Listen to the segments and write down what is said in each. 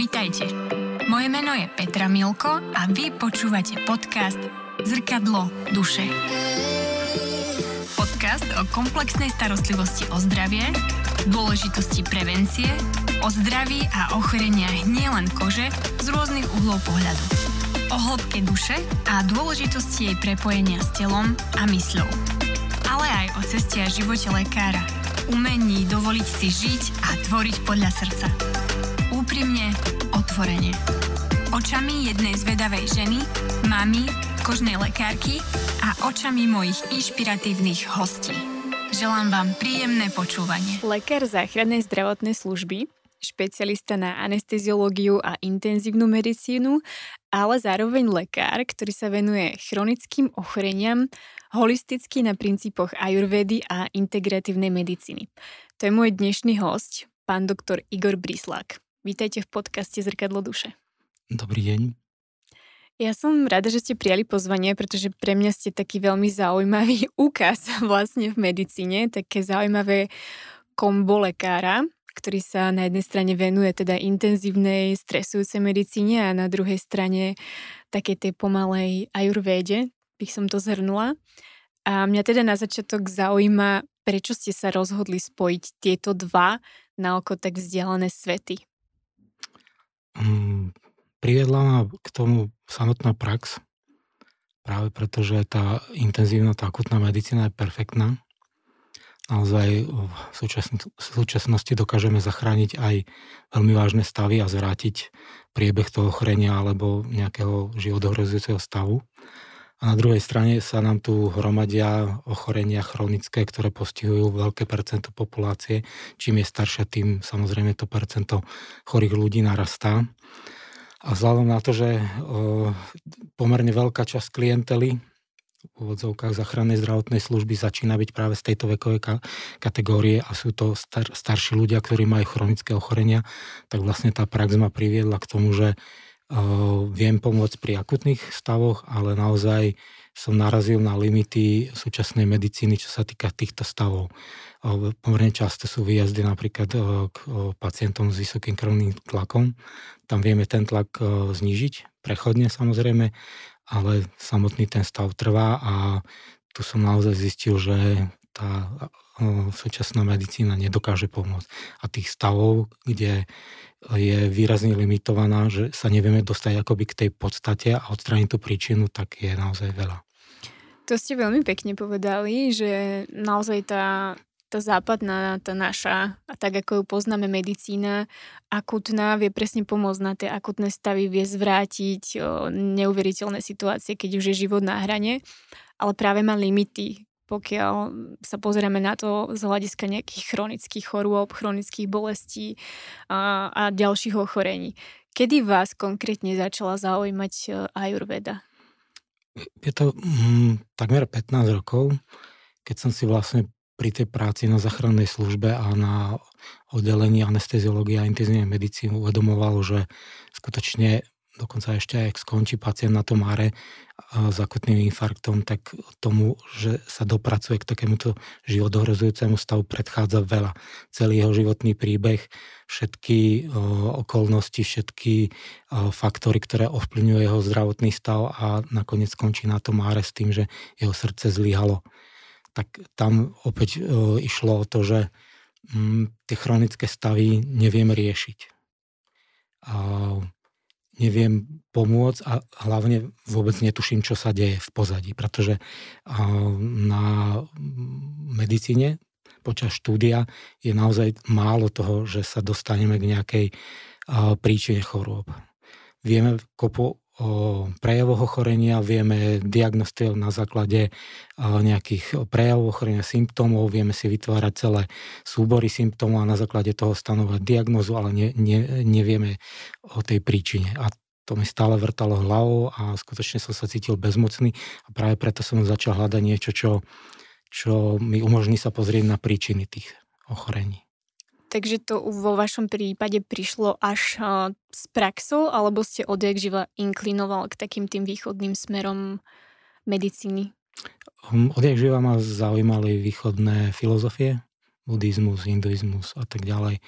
Vitajte. Moje meno je Petra Milko a vy počúvate podcast Zrkadlo duše. Podcast o komplexnej starostlivosti o zdravie, dôležitosti prevencie, o zdraví a ochoreniach nielen kože z rôznych uhlov pohľadu. O hĺbke duše a dôležitosti jej prepojenia s telom a mysľou. Ale aj o ceste a živote lekára, umení dovoliť si žiť a tvoriť podľa srdca. Úprimne, otvorene. Očami jednej zvedavej ženy, mamy, kožnej lekárky a očami mojich inšpiratívnych hostí. Želám vám príjemné počúvanie. Lekár záchrannej zdravotnej služby, špecialista na anesteziológiu a intenzívnu medicínu, ale zároveň lekár, ktorý sa venuje chronickým ochoreniam, holisticky na princípoch ajurvedy a integratívnej medicíny. To je môj dnešný host, pán doktor Igor Brislák. Vítajte v podcaste Zrkadlo duše. Dobrý deň. Ja som rada, že ste prijali pozvanie, pretože pre mňa ste taký veľmi zaujímavý úkaz vlastne v medicíne, také zaujímavé kombo lekára, ktorý sa na jednej strane venuje teda intenzívnej, stresujúcej medicíne a na druhej strane také tej pomalej ajurvéde, bych som to zhrnula. A mňa teda na začiatok zaujíma, prečo ste sa rozhodli spojiť tieto dva na oko tak vzdialené svety. Mm, priviedla ma k tomu samotná prax, práve preto, že tá intenzívna, tá akutná medicína je perfektná. Naozaj v súčasnosti dokážeme zachrániť aj veľmi vážne stavy a zvrátiť priebeh toho ochorenia alebo nejakého životohrozujúceho stavu. A na druhej strane sa nám tu hromadia ochorenia chronické, ktoré postihujú veľké percento populácie. Čím je staršia, tým samozrejme to percento chorých ľudí narastá. A vzhľadom na to, že pomerne veľká časť klientely v úvodzovkách záchrannej zdravotnej služby začína byť práve z tejto vekovej kategórie a sú to star, starší ľudia, ktorí majú chronické ochorenia, tak vlastne tá prax ma priviedla k tomu, že viem pomôcť pri akutných stavoch, ale naozaj som narazil na limity súčasnej medicíny, čo sa týka týchto stavov. Pomerne často sú výjazdy napríklad k pacientom s vysokým krvným tlakom. Tam vieme ten tlak znížiť, prechodne samozrejme, ale samotný ten stav trvá a tu som naozaj zistil, že tá súčasná medicína nedokáže pomôcť. A tých stavov, kde je výrazne limitovaná, že sa nevieme dostať akoby k tej podstate a odstrániť tú príčinu, tak je naozaj veľa. To ste veľmi pekne povedali, že naozaj tá, tá západná, tá naša, a tak ako ju poznáme medicína, akutná, vie presne pomôcť na tie akutné stavy, vie zvrátiť o, neuveriteľné situácie, keď už je život na hrane, ale práve má limity, pokiaľ sa pozrieme na to z hľadiska nejakých chronických chorôb, chronických bolestí a, a ďalších ochorení. Kedy vás konkrétne začala zaujímať e, ajurveda? Je to mm, takmer 15 rokov, keď som si vlastne pri tej práci na záchrannej službe a na oddelení anesteziológie a intenzívnej medicíny uvedomoval, že skutočne dokonca ešte aj ak skončí pacient na tom áre s akutným infarktom, tak tomu, že sa dopracuje k takémuto životohrozujúcemu stavu predchádza veľa. Celý jeho životný príbeh, všetky okolnosti, všetky faktory, ktoré ovplyvňujú jeho zdravotný stav a nakoniec skončí na tom áre s tým, že jeho srdce zlyhalo. Tak tam opäť išlo o to, že m, tie chronické stavy neviem riešiť. Neviem pomôcť a hlavne vôbec netuším, čo sa deje v pozadí, pretože na medicíne počas štúdia je naozaj málo toho, že sa dostaneme k nejakej príčine chorôb. Vieme kopu o prejavoch ochorenia, vieme diagnostikovať na základe nejakých prejavov ochorenia, symptómov, vieme si vytvárať celé súbory symptómov a na základe toho stanovať diagnozu, ale ne, ne, nevieme o tej príčine. A to mi stále vrtalo hlavou a skutočne som sa cítil bezmocný a práve preto som začal hľadať niečo, čo, čo mi umožní sa pozrieť na príčiny tých ochorení. Takže to vo vašom prípade prišlo až z praxou, alebo ste odjak živa inklinoval k takým tým východným smerom medicíny? Hm, odjak živa ma zaujímali východné filozofie, buddhizmus, hinduizmus a tak ďalej.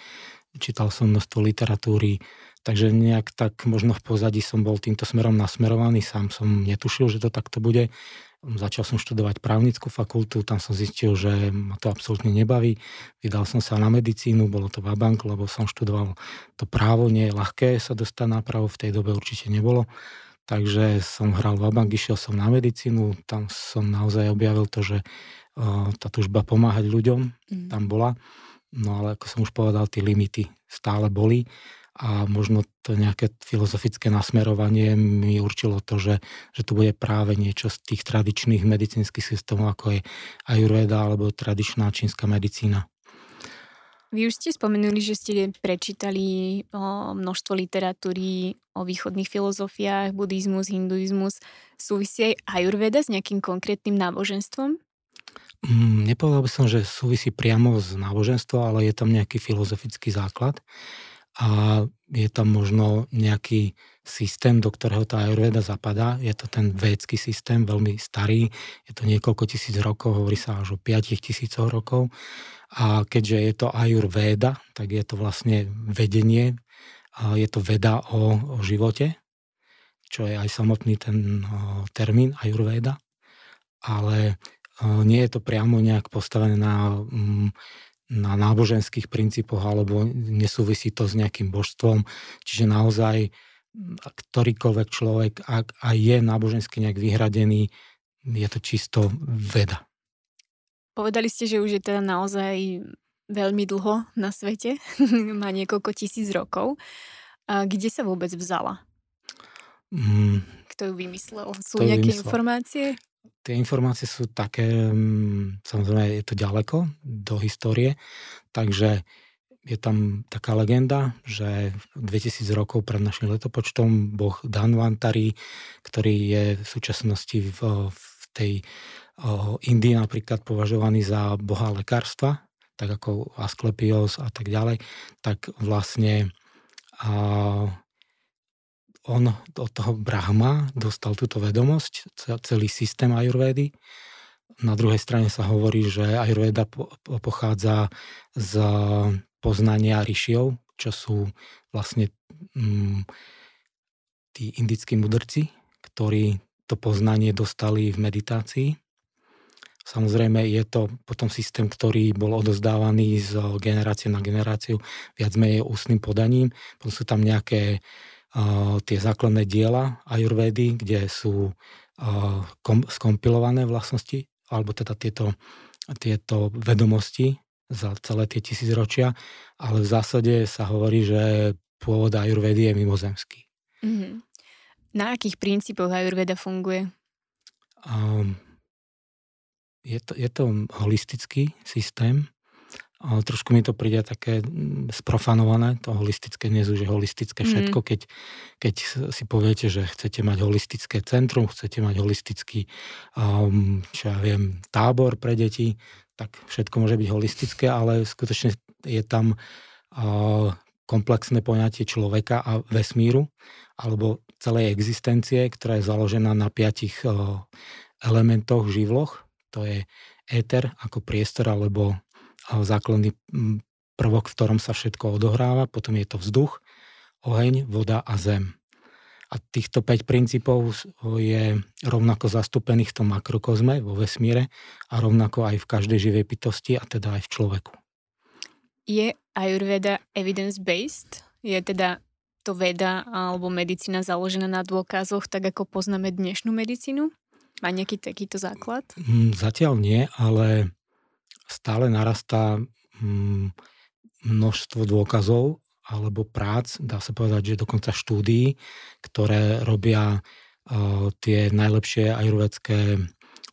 čítal som množstvo literatúry, takže nejak tak možno v pozadí som bol týmto smerom nasmerovaný, sám som netušil, že to takto bude. Začal som študovať právnickú fakultu, tam som zistil, že ma to absolútne nebaví. Vydal som sa na medicínu, bolo to vabank, lebo som študoval to právo, nie je ľahké sa dostať na právo, v tej dobe určite nebolo. Takže som hral vabank, išiel som na medicínu, tam som naozaj objavil to, že tá túžba pomáhať ľuďom mm. tam bola. No ale ako som už povedal, tie limity stále boli a možno to nejaké filozofické nasmerovanie mi určilo to, že, že tu bude práve niečo z tých tradičných medicínskych systémov, ako je ajurveda alebo tradičná čínska medicína. Vy už ste spomenuli, že ste prečítali o, množstvo literatúry o východných filozofiách, buddhizmus, hinduizmus. Súvisí aj ajurveda s nejakým konkrétnym náboženstvom? Mm, nepovedal by som, že súvisí priamo s náboženstvom, ale je tam nejaký filozofický základ a je tam možno nejaký systém, do ktorého tá Ayurveda zapadá. Je to ten védsky systém, veľmi starý, je to niekoľko tisíc rokov, hovorí sa až o 5 tisícoch rokov. A keďže je to Ayurveda, tak je to vlastne vedenie, a je to veda o, o živote, čo je aj samotný ten o, termín Ayurveda, ale o, nie je to priamo nejak postavené na mm, na náboženských princípoch alebo nesúvisí to s nejakým božstvom. Čiže naozaj ktorýkoľvek človek, ak aj je nábožensky nejak vyhradený, je to čisto veda. Povedali ste, že už je teda naozaj veľmi dlho na svete, má niekoľko tisíc rokov. A kde sa vôbec vzala? Mm, Kto ju vymyslel? Sú nejaké vymyslel? informácie? Tie informácie sú také, mm, samozrejme je to ďaleko do histórie, takže je tam taká legenda, že 2000 rokov pred našim letopočtom boh Danvantari, ktorý je v súčasnosti v, v tej o, Indii napríklad považovaný za boha lekárstva, tak ako Asklepios a tak ďalej, tak vlastne a, on od toho Brahma dostal túto vedomosť, celý systém ajurvédy. Na druhej strane sa hovorí, že ajurvéda pochádza z poznania rišiov, čo sú vlastne mm, tí indickí mudrci, ktorí to poznanie dostali v meditácii. Samozrejme je to potom systém, ktorý bol odozdávaný z generácie na generáciu, viac menej ústnym podaním. Potom sú tam nejaké tie základné diela ajurvédy, kde sú kom, skompilované vlastnosti, alebo teda tieto, tieto vedomosti za celé tie tisícročia, ale v zásade sa hovorí, že pôvod ajurvédy je mimozemský. Mm-hmm. Na akých princípoch ajurveda funguje? Um, je, to, je to holistický systém, ale trošku mi to príde také sprofanované, to holistické už je holistické všetko, mm. keď, keď si poviete, že chcete mať holistické centrum, chcete mať holistický, um, čo ja viem, tábor pre deti, tak všetko môže byť holistické, ale skutočne je tam uh, komplexné poňatie človeka a vesmíru, alebo celej existencie, ktorá je založená na piatich uh, elementoch, živloch. To je éter ako priestor alebo základný prvok, v ktorom sa všetko odohráva, potom je to vzduch, oheň, voda a zem. A týchto 5 princípov je rovnako zastúpených v tom makrokozme, vo vesmíre a rovnako aj v každej živej bytosti a teda aj v človeku. Je Ayurveda evidence-based? Je teda to veda alebo medicína založená na dôkazoch, tak ako poznáme dnešnú medicínu? Má nejaký takýto základ? Zatiaľ nie, ale stále narastá mm, množstvo dôkazov alebo prác, dá sa povedať, že dokonca štúdií, ktoré robia tie najlepšie ajurvedské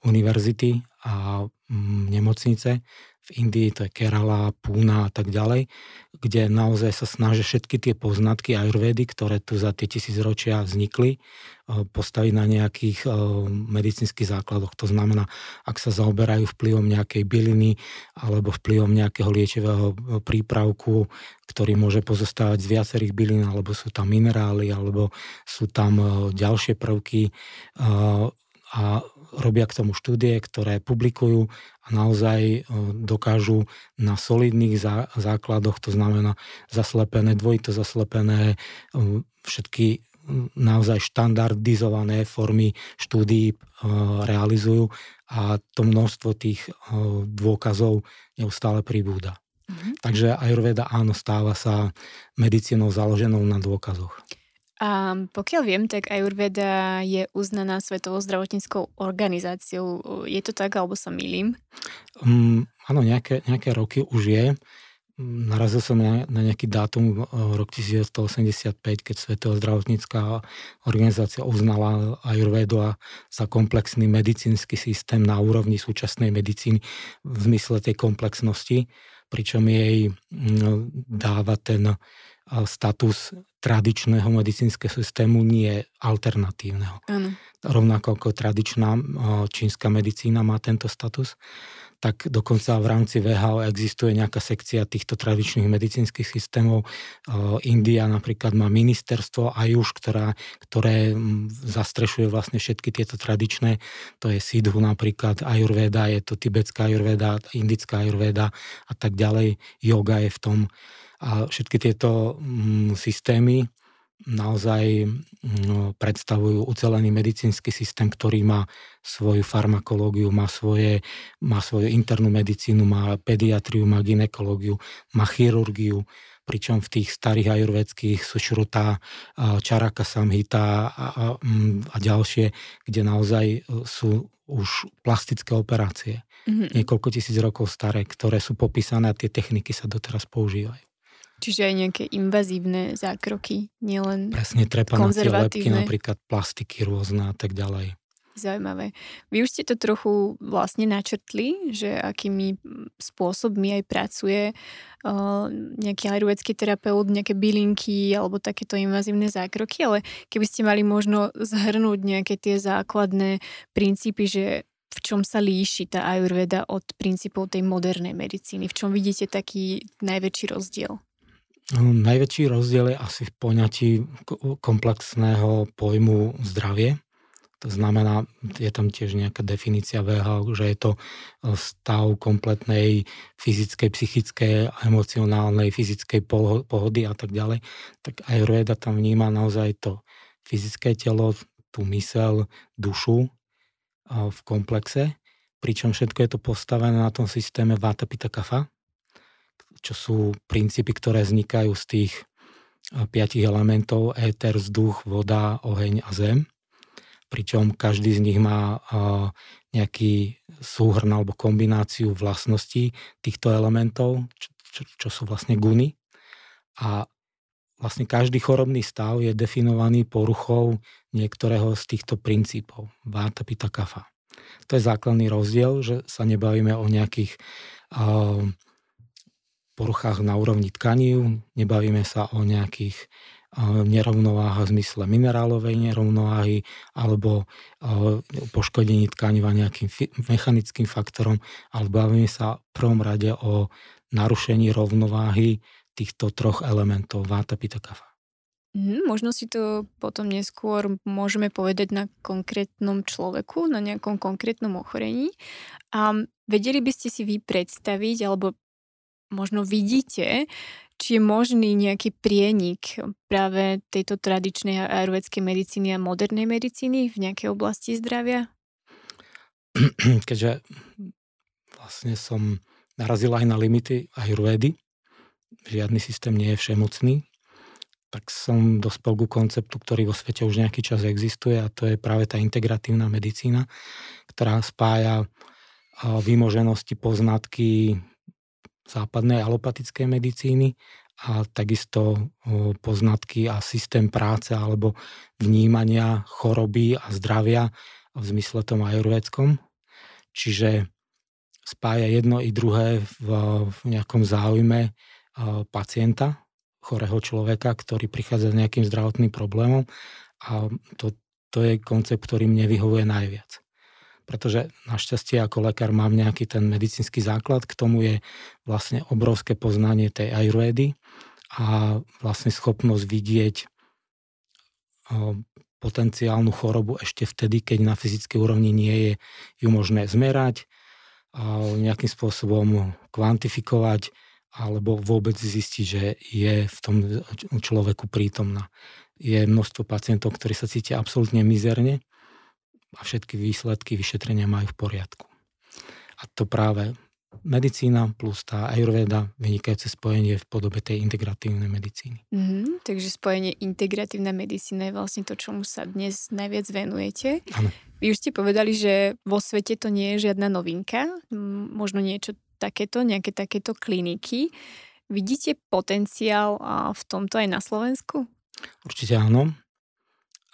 univerzity a mm, nemocnice v Indii, to je Kerala, Púna a tak ďalej, kde naozaj sa snažia všetky tie poznatky ajurvedy, ktoré tu za tie tisícročia vznikli, postaviť na nejakých medicínskych základoch. To znamená, ak sa zaoberajú vplyvom nejakej byliny alebo vplyvom nejakého liečivého prípravku, ktorý môže pozostávať z viacerých bylín, alebo sú tam minerály, alebo sú tam ďalšie prvky, a robia k tomu štúdie, ktoré publikujú a naozaj dokážu na solidných základoch, to znamená zaslepené, dvojito zaslepené, všetky naozaj štandardizované formy štúdií realizujú a to množstvo tých dôkazov neustále pribúda. Mm-hmm. Takže Ayurveda áno, stáva sa medicínou založenou na dôkazoch. A pokiaľ viem, tak Ayurveda je uznaná Svetovou zdravotníckou organizáciou. Je to tak, alebo sa milím? Um, áno, nejaké, nejaké roky už je. Narazil som na, na nejaký dátum rok 1985, keď Svetová zdravotnícká organizácia uznala Ayurvedu za komplexný medicínsky systém na úrovni súčasnej medicíny v zmysle tej komplexnosti pričom jej mm, dáva ten status tradičného medicínskeho systému, nie alternatívneho. Ano. Rovnako ako tradičná čínska medicína má tento status tak dokonca v rámci VHO existuje nejaká sekcia týchto tradičných medicínskych systémov. India napríklad má ministerstvo AJUŠ, ktorá, ktoré zastrešuje vlastne všetky tieto tradičné, to je Sidhu napríklad, Ayurveda, je to tibetská Ayurveda, indická Ayurveda a tak ďalej, yoga je v tom. A všetky tieto systémy naozaj no, predstavujú ucelený medicínsky systém, ktorý má svoju farmakológiu, má, svoje, má svoju internú medicínu, má pediatriu, má ginekológiu, má chirurgiu, pričom v tých starých ajurvedských sušruta, čaraka samhita a, a, a ďalšie, kde naozaj e, sú už plastické operácie, mm-hmm. niekoľko tisíc rokov staré, ktoré sú popísané a tie techniky sa doteraz používajú. Čiže aj nejaké invazívne zákroky, nielen Presne, trepanácie lepky, napríklad plastiky rôzne a tak ďalej. Zaujímavé. Vy už ste to trochu vlastne načrtli, že akými spôsobmi aj pracuje uh, nejaký ajurvedský terapeut, nejaké bylinky alebo takéto invazívne zákroky, ale keby ste mali možno zhrnúť nejaké tie základné princípy, že v čom sa líši tá ajurveda od princípov tej modernej medicíny? V čom vidíte taký najväčší rozdiel? No, najväčší rozdiel je asi v poňatí komplexného pojmu zdravie. To znamená, je tam tiež nejaká definícia VHO, že je to e, stav kompletnej fyzickej, psychickej, emocionálnej, fyzickej pohody a tak ďalej. Tak Ayurveda tam vníma naozaj to fyzické telo, tú mysel, dušu e, v komplexe, pričom všetko je to postavené na tom systéme Vata Pitta Kapha, čo sú princípy, ktoré vznikajú z tých eh, piatich elementov, éter, vzduch, voda, oheň a zem. Pričom každý z nich má eh, nejaký súhrn alebo kombináciu vlastností týchto elementov, čo, čo, čo sú vlastne guny. A vlastne každý chorobný stav je definovaný poruchou niektorého z týchto princípov. Váta, pita, kafa. To je základný rozdiel, že sa nebavíme o nejakých uh, poruchách na úrovni tkaní, nebavíme sa o nejakých nerovnováha v zmysle minerálovej nerovnováhy alebo poškodení tkaniva nejakým mechanickým faktorom, ale bavíme sa v prvom rade o narušení rovnováhy týchto troch elementov Vata, Pitta, Kapha. Mm, možno si to potom neskôr môžeme povedať na konkrétnom človeku, na nejakom konkrétnom ochorení. A vedeli by ste si vy predstaviť, alebo možno vidíte, či je možný nejaký prienik práve tejto tradičnej ajurvedskej medicíny a modernej medicíny v nejakej oblasti zdravia? Keďže vlastne som narazil aj na limity ajurvedy, žiadny systém nie je všemocný, tak som dospel ku konceptu, ktorý vo svete už nejaký čas existuje a to je práve tá integratívna medicína, ktorá spája vymoženosti, poznatky západnej alopatickej medicíny a takisto poznatky a systém práce alebo vnímania choroby a zdravia v zmysle tom ajurvédskom. Čiže spája jedno i druhé v, v nejakom záujme pacienta, chorého človeka, ktorý prichádza s nejakým zdravotným problémom a to, to je koncept, ktorý mne vyhovuje najviac pretože našťastie ako lekár mám nejaký ten medicínsky základ, k tomu je vlastne obrovské poznanie tej ajurvédy a vlastne schopnosť vidieť potenciálnu chorobu ešte vtedy, keď na fyzickej úrovni nie je ju možné zmerať, nejakým spôsobom kvantifikovať alebo vôbec zistiť, že je v tom človeku prítomná. Je množstvo pacientov, ktorí sa cítia absolútne mizerne a všetky výsledky vyšetrenia majú v poriadku. A to práve medicína plus tá ajurveda, vynikajúce spojenie v podobe tej integratívnej medicíny. Mm-hmm, takže spojenie integratívna medicína je vlastne to, čomu sa dnes najviac venujete. Áno. Vy už ste povedali, že vo svete to nie je žiadna novinka, možno niečo takéto, nejaké takéto kliniky. Vidíte potenciál v tomto aj na Slovensku? Určite áno.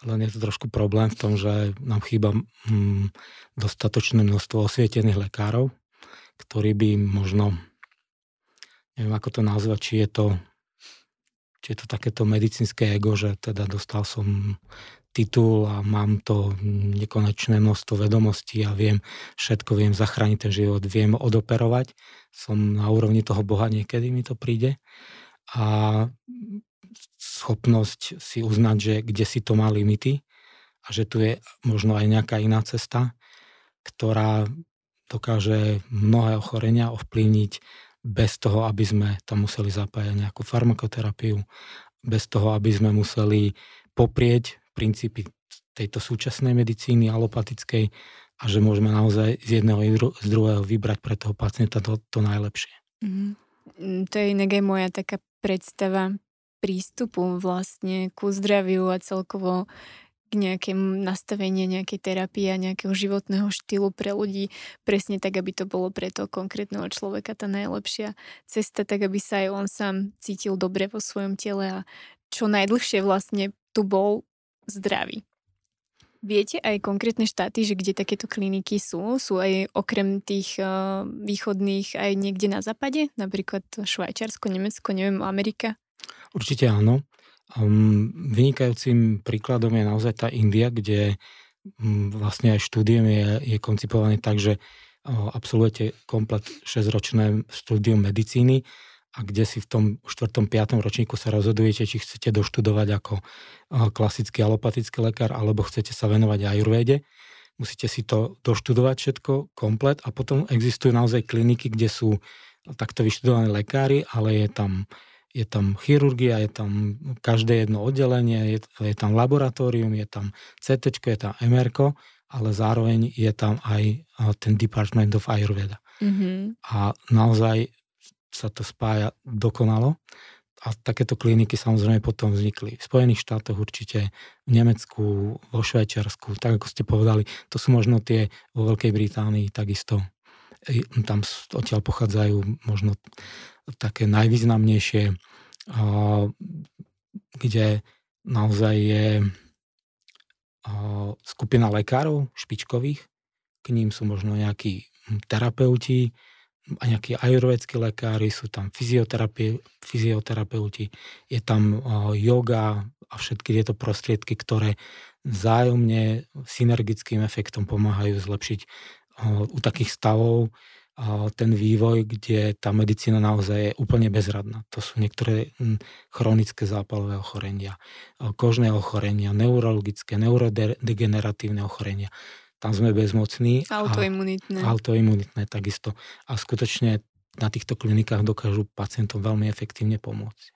Len je to trošku problém v tom, že nám chýba mm, dostatočné množstvo osvietených lekárov, ktorí by možno, neviem ako to nazvať, či je to, či je to takéto medicínske ego, že teda dostal som titul a mám to nekonečné množstvo vedomostí a viem všetko, viem zachrániť ten život, viem odoperovať. Som na úrovni toho Boha niekedy mi to príde. A schopnosť si uznať, že kde si to má limity a že tu je možno aj nejaká iná cesta, ktorá dokáže mnohé ochorenia ovplyvniť bez toho, aby sme tam museli zapájať nejakú farmakoterapiu, bez toho, aby sme museli poprieť princípy tejto súčasnej medicíny alopatickej a že môžeme naozaj z jedného i z druhého vybrať pre toho pacienta to, to najlepšie. Mm-hmm. To je inak aj moja taká predstava prístupu vlastne ku zdraviu a celkovo k nejakému nastaveniu nejakej terapie a nejakého životného štýlu pre ľudí, presne tak, aby to bolo pre toho konkrétneho človeka tá najlepšia cesta, tak aby sa aj on sám cítil dobre vo svojom tele a čo najdlhšie vlastne tu bol zdravý. Viete aj konkrétne štáty, že kde takéto kliniky sú? Sú aj okrem tých uh, východných aj niekde na západe? Napríklad Švajčiarsko, Nemecko, neviem, Amerika? Určite áno. Um, vynikajúcim príkladom je naozaj tá India, kde um, vlastne aj štúdium je, je koncipovaný tak, že uh, absolvujete komplet 6-ročné štúdium medicíny a kde si v tom 4. 5. ročníku sa rozhodujete, či chcete doštudovať ako uh, klasický alopatický lekár, alebo chcete sa venovať ajurvéde. Musíte si to doštudovať všetko komplet a potom existujú naozaj kliniky, kde sú takto vyštudovaní lekári, ale je tam je tam chirurgia, je tam každé jedno oddelenie, je, je tam laboratórium, je tam CT, je tam MR, ale zároveň je tam aj ten Department of Ayurveda. Mm-hmm. A naozaj sa to spája dokonalo. A takéto kliniky samozrejme potom vznikli v Spojených štátoch určite, v Nemecku, vo Švajčiarsku, tak ako ste povedali, to sú možno tie vo Veľkej Británii takisto. Tam odtiaľ pochádzajú možno také najvýznamnejšie, kde naozaj je skupina lekárov špičkových, k ním sú možno nejakí terapeuti a nejakí ajurvedskí lekári, sú tam fyzioterapeuti, je tam yoga a všetky tieto prostriedky, ktoré vzájomne synergickým efektom pomáhajú zlepšiť u takých stavov, ten vývoj, kde tá medicína naozaj je úplne bezradná. To sú niektoré hm, chronické zápalové ochorenia, kožné ochorenia, neurologické, neurodegeneratívne ochorenia. Tam sme bezmocní. Autoimunitné. A autoimunitné takisto. A skutočne na týchto klinikách dokážu pacientom veľmi efektívne pomôcť.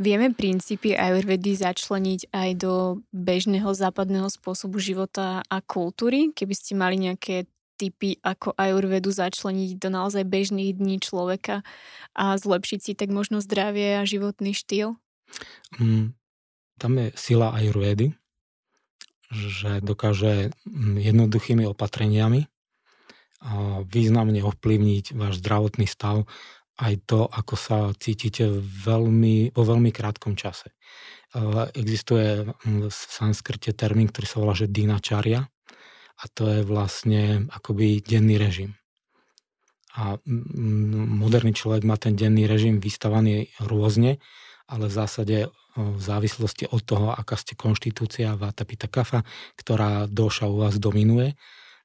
Vieme princípy ajurvedy začleniť aj do bežného západného spôsobu života a kultúry? Keby ste mali nejaké typy, ako ajurvedu začleniť do naozaj bežných dní človeka a zlepšiť si tak možno zdravie a životný štýl? Mm, tam je sila ajurvedy, že dokáže mm, jednoduchými opatreniami významne ovplyvniť váš zdravotný stav aj to, ako sa cítite veľmi, vo veľmi krátkom čase. Existuje v sanskrte termín, ktorý sa volá, že dinačaria, a to je vlastne akoby denný režim. A moderný človek má ten denný režim vystavaný rôzne, ale v zásade v závislosti od toho, aká ste konštitúcia Vata Pita Kafa, ktorá doša u vás dominuje,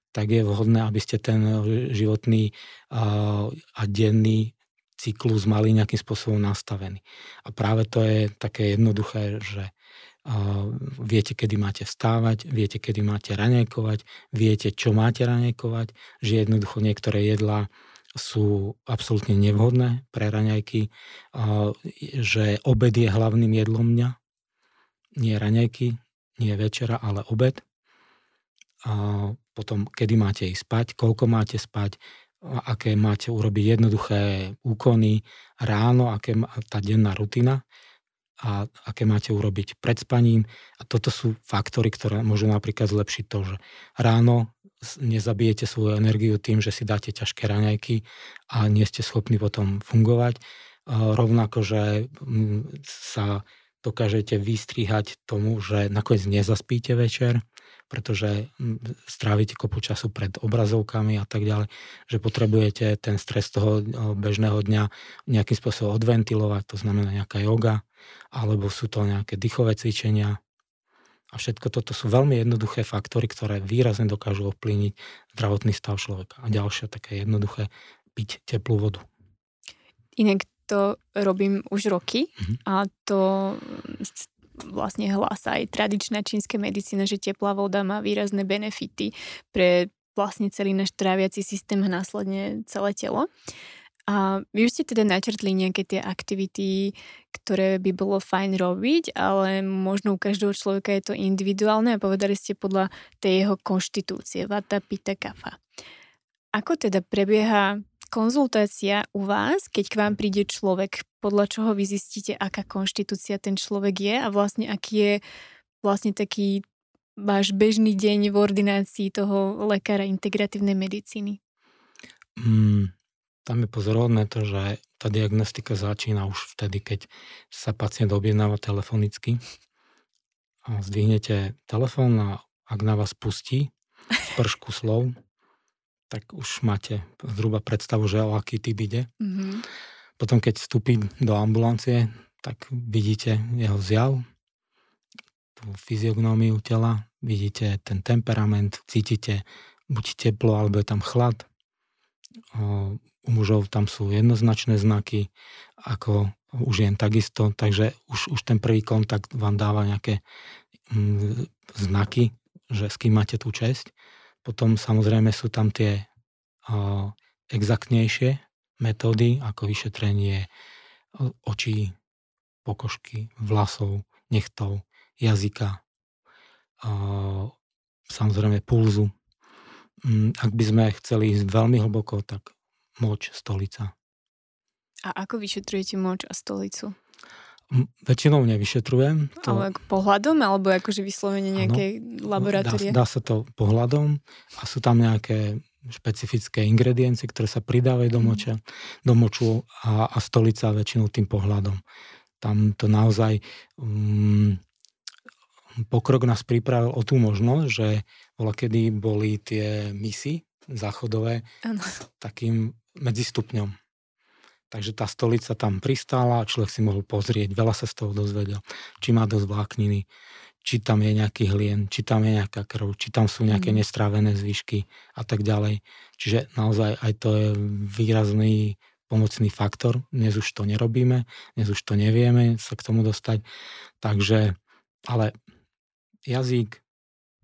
tak je vhodné, aby ste ten životný a denný cyklus mali nejakým spôsobom nastavený. A práve to je také jednoduché, že viete, kedy máte vstávať, viete, kedy máte raňajkovať, viete, čo máte raňajkovať, že jednoducho niektoré jedlá sú absolútne nevhodné pre raňajky, že obed je hlavným jedlom dňa, nie raňajky, nie večera, ale obed. A potom, kedy máte ísť spať, koľko máte spať, aké máte urobiť jednoduché úkony ráno, aké tá denná rutina a aké máte urobiť pred spaním. A toto sú faktory, ktoré môžu napríklad zlepšiť to, že ráno nezabijete svoju energiu tým, že si dáte ťažké raňajky a nie ste schopní potom fungovať. Rovnako, že mm, sa dokážete vystrihať tomu, že nakoniec nezaspíte večer, pretože strávite kopu času pred obrazovkami a tak ďalej, že potrebujete ten stres toho bežného dňa nejakým spôsobom odventilovať, to znamená nejaká yoga, alebo sú to nejaké dýchové cvičenia, a všetko toto sú veľmi jednoduché faktory, ktoré výrazne dokážu ovplyvniť zdravotný stav človeka. A ďalšie také jednoduché, piť teplú vodu. Inak to robím už roky mm-hmm. a to vlastne hlása aj tradičná čínska medicína, že teplá voda má výrazné benefity pre vlastne celý náš tráviaci systém a následne celé telo. A vy už ste teda načrtli nejaké tie aktivity, ktoré by bolo fajn robiť, ale možno u každého človeka je to individuálne a povedali ste podľa tej jeho konštitúcie, vata, pita, kafa. Ako teda prebieha konzultácia u vás, keď k vám príde človek, podľa čoho vy zistíte, aká konštitúcia ten človek je a vlastne aký je vlastne taký váš bežný deň v ordinácii toho lekára integratívnej medicíny? Mm, tam je pozorovné to, že tá diagnostika začína už vtedy, keď sa pacient objednáva telefonicky. A zdvihnete telefón a ak na vás pustí spršku slov, tak už máte zhruba predstavu, že o aký typ ide. Mm-hmm. Potom, keď vstúpi do ambulancie, tak vidíte jeho zjav, tú fyziognómiu tela, vidíte ten temperament, cítite buď teplo, alebo je tam chlad u mužov tam sú jednoznačné znaky, ako u žien takisto, takže už, už ten prvý kontakt vám dáva nejaké mm, znaky, že s kým máte tú česť. Potom samozrejme sú tam tie o, exaktnejšie metódy, ako vyšetrenie očí, pokožky, vlasov, nechtov, jazyka, o, samozrejme pulzu. Mm, ak by sme chceli ísť veľmi hlboko, tak moč, stolica. A ako vyšetrujete moč a stolicu? Väčšinou nevyšetrujem. To... Ale pohľadom, alebo akože vyslovene nejaké ano, laboratórie? Dá, dá sa to pohľadom a sú tam nejaké špecifické ingrediencie, ktoré sa pridávajú do, mhm. moča, do moču a, a stolica väčšinou tým pohľadom. Tam to naozaj um, pokrok nás pripravil o tú možnosť, že bola kedy boli tie misy záchodové ano. takým medzistupňom. Takže tá stolica tam pristála a človek si mohol pozrieť, veľa sa z toho dozvedel. Či má dosť vlákniny, či tam je nejaký hlien, či tam je nejaká krv, či tam sú nejaké mm. nestrávené zvyšky a tak ďalej. Čiže naozaj aj to je výrazný pomocný faktor. Dnes už to nerobíme, dnes už to nevieme sa k tomu dostať. Takže, ale jazyk,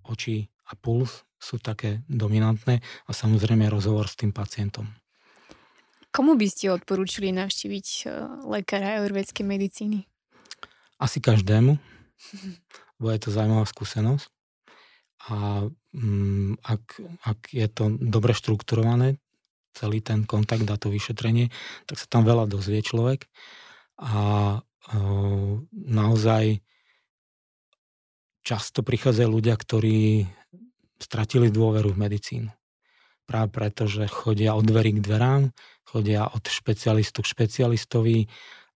oči a puls sú také dominantné a samozrejme rozhovor s tým pacientom. Komu by ste odporúčili navštíviť e, lekára ajurvedskej medicíny? Asi každému, bo je to zaujímavá skúsenosť. A mm, ak, ak je to dobre štrukturované, celý ten kontakt a to vyšetrenie, tak sa tam veľa dozvie človek. A e, naozaj často prichádzajú ľudia, ktorí stratili dôveru v medicínu práve preto, že chodia od dverí k dverám, chodia od špecialistu k špecialistovi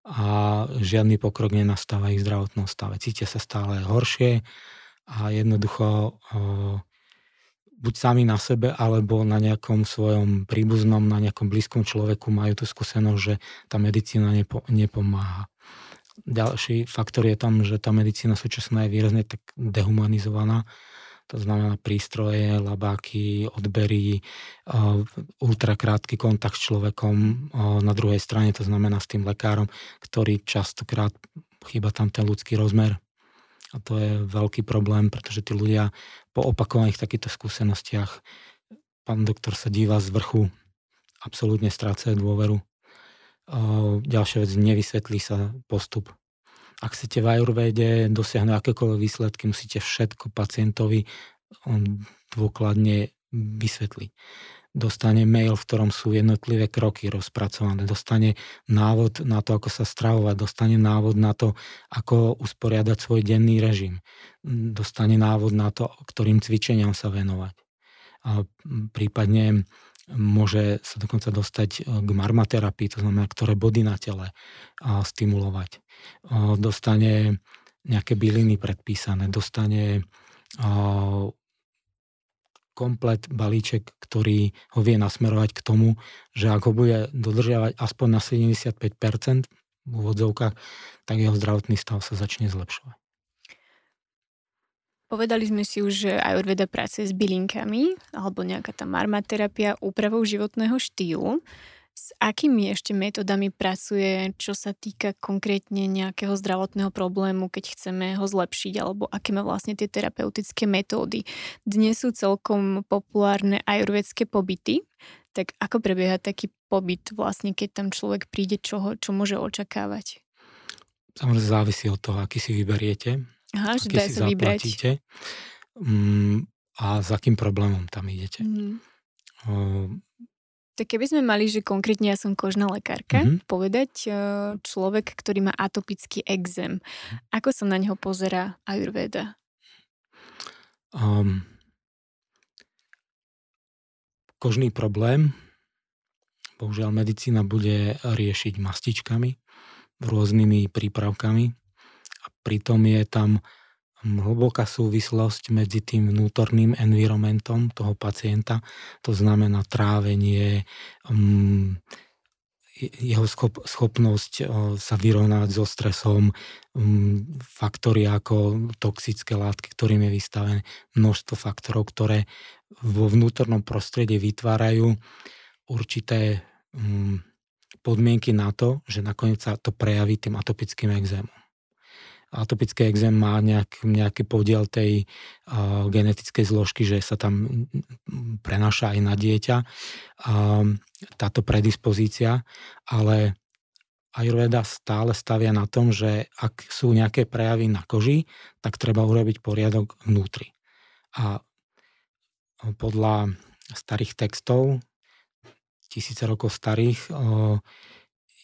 a žiadny pokrok nenastáva ich zdravotnom stave. Cítia sa stále horšie a jednoducho buď sami na sebe, alebo na nejakom svojom príbuznom, na nejakom blízkom človeku majú tú skúsenosť, že tá medicína nepo, nepomáha. Ďalší faktor je tam, že tá medicína súčasná je výrazne tak dehumanizovaná to znamená prístroje, labáky, odbery, ultrakrátky kontakt s človekom na druhej strane, to znamená s tým lekárom, ktorý častokrát chýba tam ten ľudský rozmer A to je veľký problém, pretože tí ľudia po opakovaných takýchto skúsenostiach, pán doktor sa díva z vrchu, absolútne strácajú dôveru. Ďalšia vec, nevysvetlí sa postup. Ak chcete v ajurvéde dosiahnuť akékoľvek výsledky, musíte všetko pacientovi dôkladne vysvetliť. Dostane mail, v ktorom sú jednotlivé kroky rozpracované, dostane návod na to, ako sa stravovať, dostane návod na to, ako usporiadať svoj denný režim, dostane návod na to, ktorým cvičeniam sa venovať. A prípadne môže sa dokonca dostať k marmaterapii, to znamená, ktoré body na tele stimulovať. Dostane nejaké byliny predpísané, dostane komplet balíček, ktorý ho vie nasmerovať k tomu, že ak ho bude dodržiavať aspoň na 75% v úvodzovkách, tak jeho zdravotný stav sa začne zlepšovať. Povedali sme si už, že Ayurveda pracuje s bylinkami alebo nejaká tá marmaterapia úpravou životného štýlu. S akými ešte metodami pracuje, čo sa týka konkrétne nejakého zdravotného problému, keď chceme ho zlepšiť, alebo aké má vlastne tie terapeutické metódy? Dnes sú celkom populárne ajurvedské pobyty, tak ako prebieha taký pobyt vlastne, keď tam človek príde, čo, čo môže očakávať? Samozrejme závisí od toho, aký si vyberiete, Aha, že aký si sa zaplatíte mm, a s akým problémom tam idete. Mm. Tak keby sme mali, že konkrétne ja som kožná lekárka, mm-hmm. povedať e, človek, ktorý má atopický exém, ako sa na neho pozera Ayurveda? Um, kožný problém, bohužiaľ medicína bude riešiť mastičkami, rôznymi prípravkami pritom je tam hlboká súvislosť medzi tým vnútorným environmentom toho pacienta, to znamená trávenie, um, jeho schop, schopnosť sa vyrovnať so stresom, um, faktory ako toxické látky, ktorým je vystavené, množstvo faktorov, ktoré vo vnútornom prostredí vytvárajú určité podmienky na to, že nakoniec sa to prejaví tým atopickým exémom atopický exém má nejak, nejaký podiel tej uh, genetickej zložky, že sa tam prenáša aj na dieťa uh, táto predispozícia, ale Ayurveda stále stavia na tom, že ak sú nejaké prejavy na koži, tak treba urobiť poriadok vnútri. A podľa starých textov, tisíce rokov starých,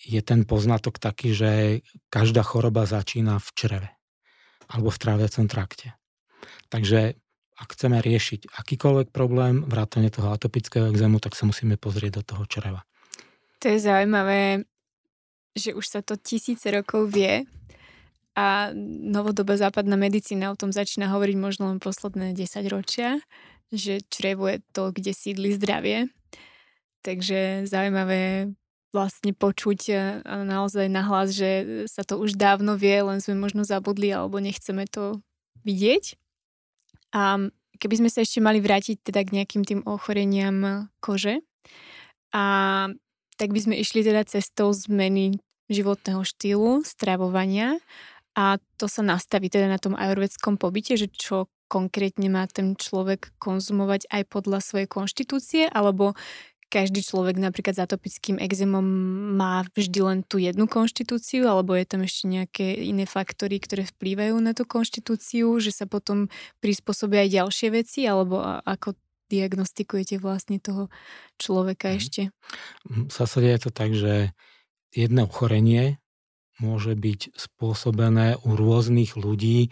je ten poznatok taký, že každá choroba začína v čreve alebo v tráviacom trakte. Takže ak chceme riešiť akýkoľvek problém, vrátane toho atopického exému, tak sa musíme pozrieť do toho čreva. To je zaujímavé, že už sa to tisíce rokov vie a novodobá západná medicína o tom začína hovoriť možno len posledné 10 ročia, že črevo je to, kde sídli zdravie. Takže zaujímavé vlastne počuť e, naozaj nahlas, že sa to už dávno vie, len sme možno zabudli alebo nechceme to vidieť. A keby sme sa ešte mali vrátiť teda k nejakým tým ochoreniam kože, a tak by sme išli teda cestou zmeny životného štýlu, stravovania a to sa nastaví teda na tom ajurvedskom pobyte, že čo konkrétne má ten človek konzumovať aj podľa svojej konštitúcie, alebo každý človek napríklad s atopickým exémom má vždy len tú jednu konštitúciu, alebo je tam ešte nejaké iné faktory, ktoré vplývajú na tú konštitúciu, že sa potom prispôsobia aj ďalšie veci, alebo ako diagnostikujete vlastne toho človeka mhm. ešte? V zásade je to tak, že jedno ochorenie môže byť spôsobené u rôznych ľudí e,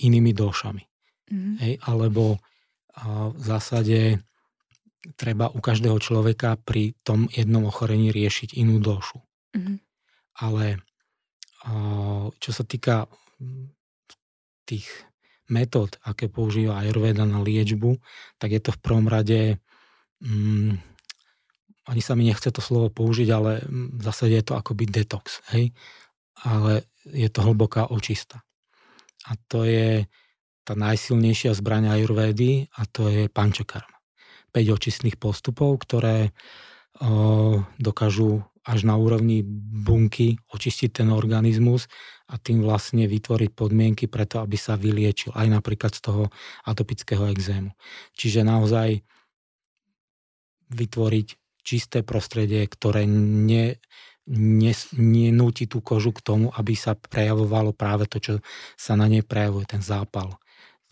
inými došami. Mm-hmm. Hej, alebo v zásade treba u každého človeka pri tom jednom ochorení riešiť inú došu. Mm-hmm. Ale čo sa týka tých metód, aké používa Ayurveda na liečbu, tak je to v prvom rade, mm, ani sa mi nechce to slovo použiť, ale v zásade je to akoby detox, hej? Ale je to hlboká očista. A to je tá najsilnejšia zbraň Ayurvedy a to je pančakarma. 5 očistných postupov, ktoré dokážu až na úrovni bunky očistiť ten organizmus a tým vlastne vytvoriť podmienky preto, aby sa vyliečil aj napríklad z toho atopického exému. Čiže naozaj vytvoriť čisté prostredie, ktoré ne, ne, nenúti tú kožu k tomu, aby sa prejavovalo práve to, čo sa na nej prejavuje, ten zápal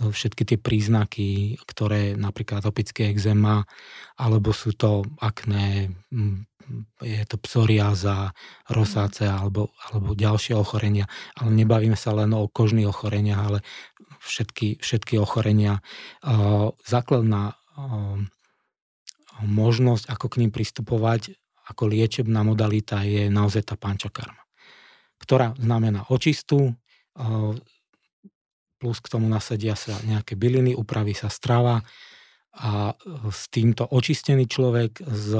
všetky tie príznaky, ktoré napríklad atopický exém má, alebo sú to akné, je to psoriáza, rosáce alebo, alebo ďalšie ochorenia. Ale nebavíme sa len o kožných ochoreniach, ale všetky, všetky ochorenia. Základná možnosť, ako k ním pristupovať, ako liečebná modalita je naozaj tá pančakarma, ktorá znamená očistu, plus k tomu nasadia sa nejaké byliny, upraví sa strava a e, s týmto očistený človek s,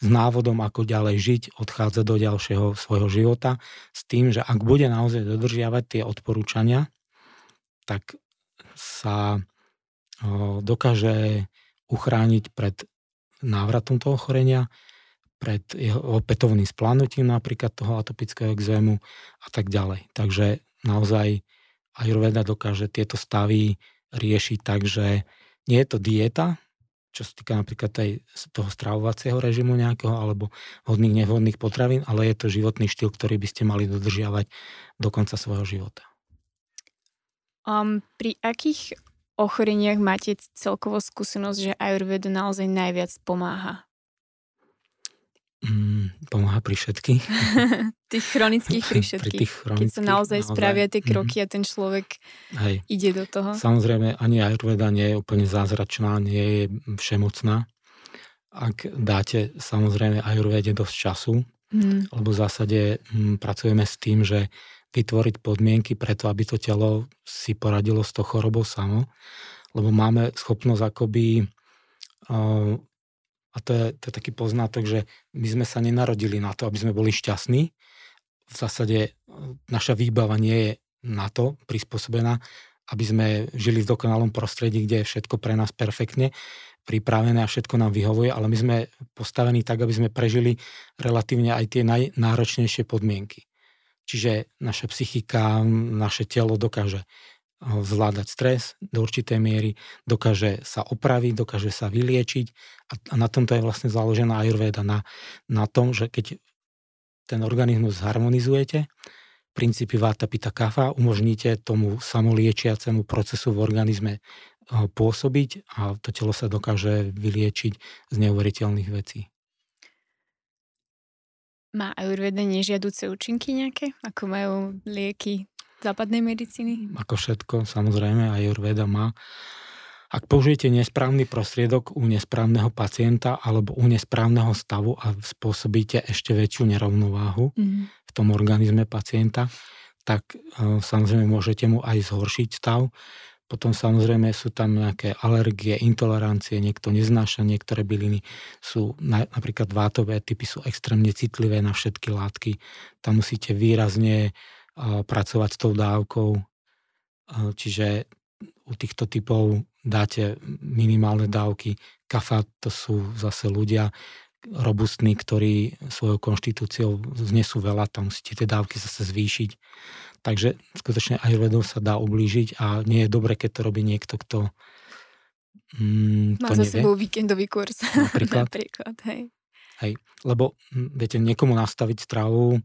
s návodom, ako ďalej žiť, odchádza do ďalšieho svojho života s tým, že ak bude naozaj dodržiavať tie odporúčania, tak sa e, dokáže uchrániť pred návratom toho chorenia, pred jeho opätovným splánutím napríklad toho atopického exému a tak ďalej. Takže naozaj Ayurveda dokáže tieto stavy riešiť tak, že nie je to dieta, čo sa týka napríklad aj toho stravovacieho režimu nejakého alebo hodných, nevhodných potravín, ale je to životný štýl, ktorý by ste mali dodržiavať do konca svojho života. Um, pri akých ochoreniach máte celkovo skúsenosť, že Ayurveda naozaj najviac pomáha? Mm, pomáha pri všetkých. tých chronických pri všetkých. Pri tých chronických, Keď sa naozaj, naozaj spravia tie kroky mm. a ten človek Hej. ide do toho. Samozrejme, ani Ayurveda nie je úplne zázračná, nie je všemocná. Ak dáte samozrejme Ayurvede dosť času, mm. lebo v zásade mm, pracujeme s tým, že vytvoriť podmienky preto, aby to telo si poradilo s tou chorobou samo, lebo máme schopnosť akoby uh, a to je, to je taký poznatok, že my sme sa nenarodili na to, aby sme boli šťastní. V zásade e, naša výbava nie je na to prispôsobená, aby sme žili v dokonalom prostredí, kde je všetko pre nás perfektne pripravené a všetko nám vyhovuje, ale my sme postavení tak, aby sme prežili relatívne aj tie najnáročnejšie podmienky. Čiže naša psychika, naše telo dokáže zvládať stres do určitej miery, dokáže sa opraviť, dokáže sa vyliečiť a, na tomto je vlastne založená ajurvéda, na, na tom, že keď ten organizmus harmonizujete, princípy Vata Pita Kapha umožníte tomu samoliečiacemu procesu v organizme pôsobiť a to telo sa dokáže vyliečiť z neuveriteľných vecí. Má ajurveda nežiaduce účinky nejaké? Ako majú lieky západnej medicíny? Ako všetko, samozrejme, aj Jurveda má. Ak použijete nesprávny prostriedok u nesprávneho pacienta alebo u nesprávneho stavu a spôsobíte ešte väčšiu nerovnováhu mm. v tom organizme pacienta, tak e, samozrejme môžete mu aj zhoršiť stav. Potom samozrejme sú tam nejaké alergie, intolerancie, niekto neznáša niektoré byliny, sú napríklad vátové typy sú extrémne citlivé na všetky látky. Tam musíte výrazne pracovať s tou dávkou. Čiže u týchto typov dáte minimálne dávky. Kafa to sú zase ľudia robustní, ktorí svojou konštitúciou znesú veľa, tam musíte tie dávky zase zvýšiť. Takže skutočne ajurvedou sa dá ublížiť a nie je dobre, keď to robí niekto, kto mm, Má to za nevie. sebou víkendový kurz. Napríklad. Napríklad hej. Hej, lebo hm, viete, niekomu nastaviť stravu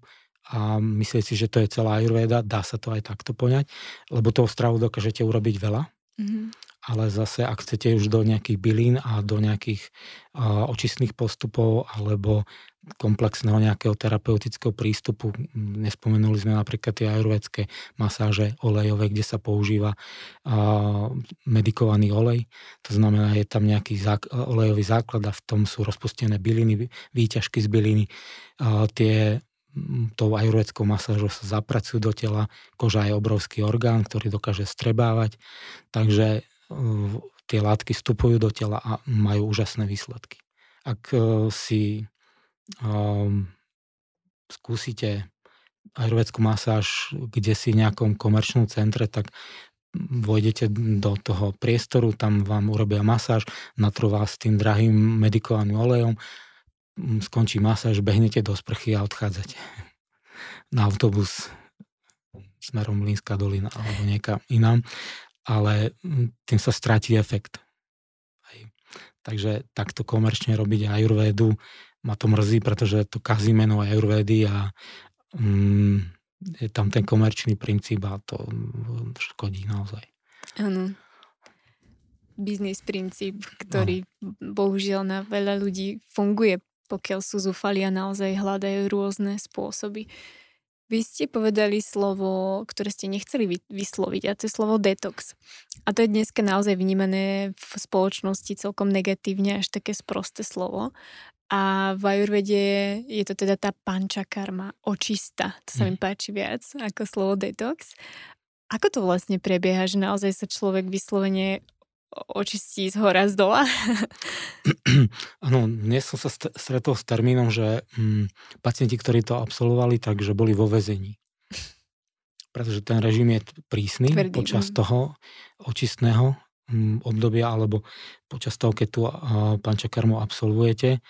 a myslieť si, že to je celá ajurvéda, dá sa to aj takto poňať, lebo toho stravu dokážete urobiť veľa, mm-hmm. ale zase ak chcete už do nejakých bylín a do nejakých uh, očistných postupov alebo komplexného nejakého terapeutického prístupu, nespomenuli sme napríklad tie ajurvédske masáže olejové, kde sa používa uh, medikovaný olej, to znamená, je tam nejaký zák- olejový základ a v tom sú rozpustené byliny, výťažky z byliny, uh, tie tou ajurvedskou masážou sa zapracujú do tela. Koža je obrovský orgán, ktorý dokáže strebávať, takže e, tie látky vstupujú do tela a majú úžasné výsledky. Ak e, si um, skúsite ajurvedskú masáž kde si v nejakom komerčnom centre, tak vojdete do toho priestoru, tam vám urobia masáž, natrú vás tým drahým medikovaným olejom skončí masáž, behnete do sprchy a odchádzate na autobus smerom Línská dolina alebo niekam inám, ale tým sa stratí efekt. Hej. Takže takto komerčne robiť ajurvédu ma to mrzí, pretože to kazí meno ajurvédy a mm, je tam ten komerčný princíp a to škodí naozaj. Áno. Biznis princíp, ktorý no. bohužiaľ na veľa ľudí funguje, pokiaľ sú zúfali a naozaj hľadajú rôzne spôsoby. Vy ste povedali slovo, ktoré ste nechceli vysloviť a to je slovo detox. A to je dneska naozaj vnímané v spoločnosti celkom negatívne, až také sprosté slovo. A v Ajurvede je to teda tá panča karma, očista. To sa mi hm. páči viac ako slovo detox. Ako to vlastne prebieha, že naozaj sa človek vyslovene očistí z hora, z dola? Áno, dnes som sa stretol s termínom, že mm, pacienti, ktorí to absolvovali, takže boli vo väzení. Pretože ten režim je prísny Tvrdý. počas mm. toho očistného mm, obdobia alebo počas toho, keď tu pančakarmu absolvujete.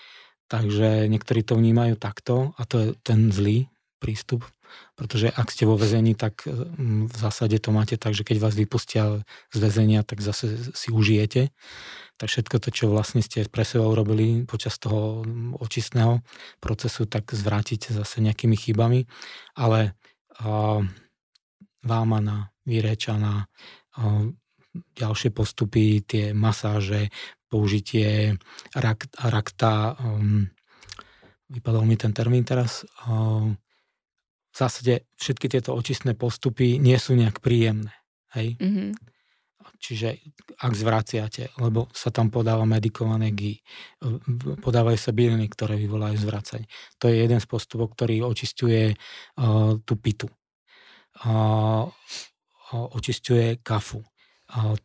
Takže niektorí to vnímajú takto a to je ten zlý prístup pretože ak ste vo väzení, tak mm, v zásade to máte tak, že keď vás vypustia z väzenia, tak zase si užijete. Tak všetko to, čo vlastne ste pre seba urobili počas toho očistného procesu, tak zvrátite zase nejakými chybami. Ale a, vámana, vyrečaná, a, ďalšie postupy, tie masáže, použitie rak, rakta, um, vypadol mi ten termín teraz, um, v zásade všetky tieto očistné postupy nie sú nejak príjemné. Hej? Mm-hmm. Čiže ak zvraciate, lebo sa tam podáva medikované GI, podávajú sa byliny, ktoré vyvolajú zvracanie. To je jeden z postupov, ktorý očistuje uh, tú pitu. Uh, očistuje kafu. Uh,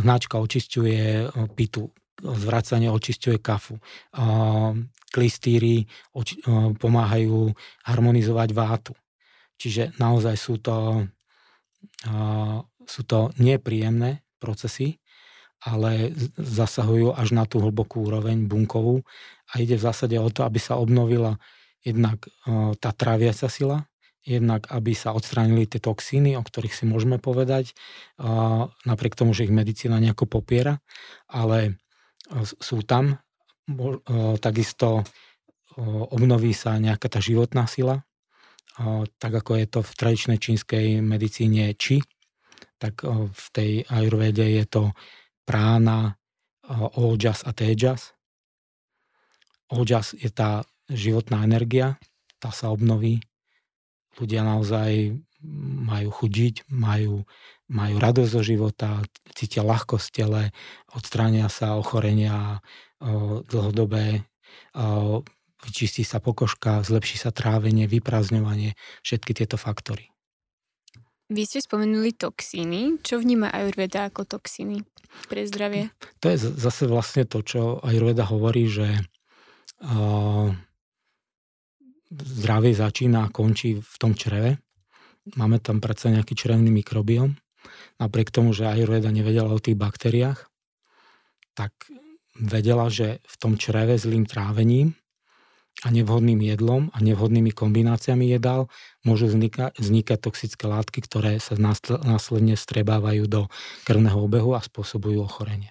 hnačka očistuje pitu. Zvracanie očistuje kafu klistýry pomáhajú harmonizovať vátu. Čiže naozaj sú to, sú to nepríjemné procesy, ale zasahujú až na tú hlbokú úroveň bunkovú a ide v zásade o to, aby sa obnovila jednak tá tráviaca sila, jednak aby sa odstránili tie toxíny, o ktorých si môžeme povedať, napriek tomu, že ich medicína nejako popiera, ale sú tam takisto obnoví sa nejaká tá životná sila, tak ako je to v tradičnej čínskej medicíne či, tak v tej ajurvede je to prána, ojas a tejas. Ojas je tá životná energia, tá sa obnoví. Ľudia naozaj majú chudiť, majú, majú radosť zo života, cítia ľahkosť tele, odstránia sa ochorenia, dlhodobé, vyčistí sa pokožka, zlepší sa trávenie, vyprázdňovanie, všetky tieto faktory. Vy ste spomenuli toxíny. Čo vníma Ayurveda ako toxíny pre zdravie? To je zase vlastne to, čo Ayurveda hovorí, že uh, zdravie začína a končí v tom čreve. Máme tam predsa nejaký črevný mikrobiom. Napriek tomu, že Ayurveda nevedela o tých baktériách, tak vedela, že v tom čreve zlým trávením a nevhodným jedlom a nevhodnými kombináciami jedál môžu vznikať, vznikať toxické látky, ktoré sa následne strebávajú do krvného obehu a spôsobujú ochorenie.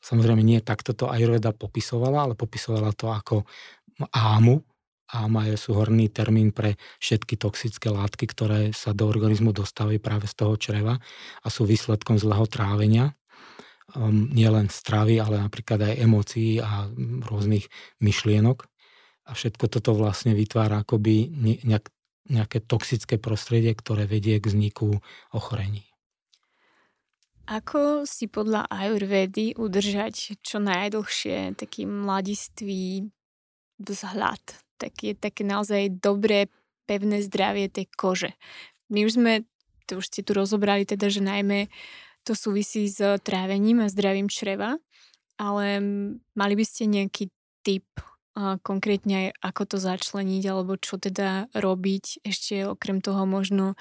Samozrejme nie takto to Ayurveda popisovala, ale popisovala to ako ámu. Áma je súhorný termín pre všetky toxické látky, ktoré sa do organizmu dostávajú práve z toho čreva a sú výsledkom zlého trávenia um, nielen stravy, ale napríklad aj emócií a rôznych myšlienok. A všetko toto vlastne vytvára akoby nejak, nejaké toxické prostredie, ktoré vedie k vzniku ochorení. Ako si podľa Ayurvedy udržať čo najdlhšie taký mladistvý vzhľad? Také, také naozaj dobré, pevné zdravie tej kože. My už sme, to už ste tu rozobrali, teda, že najmä to súvisí s trávením a zdravím čreva, ale mali by ste nejaký tip konkrétne aj ako to začleniť alebo čo teda robiť ešte okrem toho možno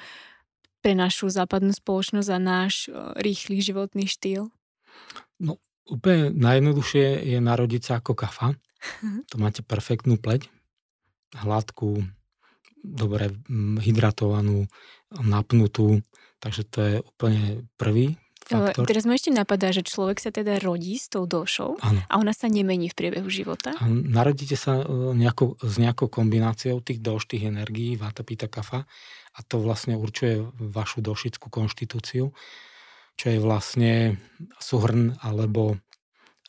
pre našu západnú spoločnosť a náš rýchly životný štýl? No úplne najjednoduchšie je narodiť sa ako kafa. to máte perfektnú pleť, hladkú, dobre mm, hydratovanú, napnutú, takže to je úplne prvý faktor. Teraz ma ešte napadá, že človek sa teda rodí s tou došou ano. a ona sa nemení v priebehu života. A narodíte sa e, nejakou, s nejakou kombináciou tých doš, tých energií, vata, pita, kafa a to vlastne určuje vašu došickú konštitúciu, čo je vlastne súhrn alebo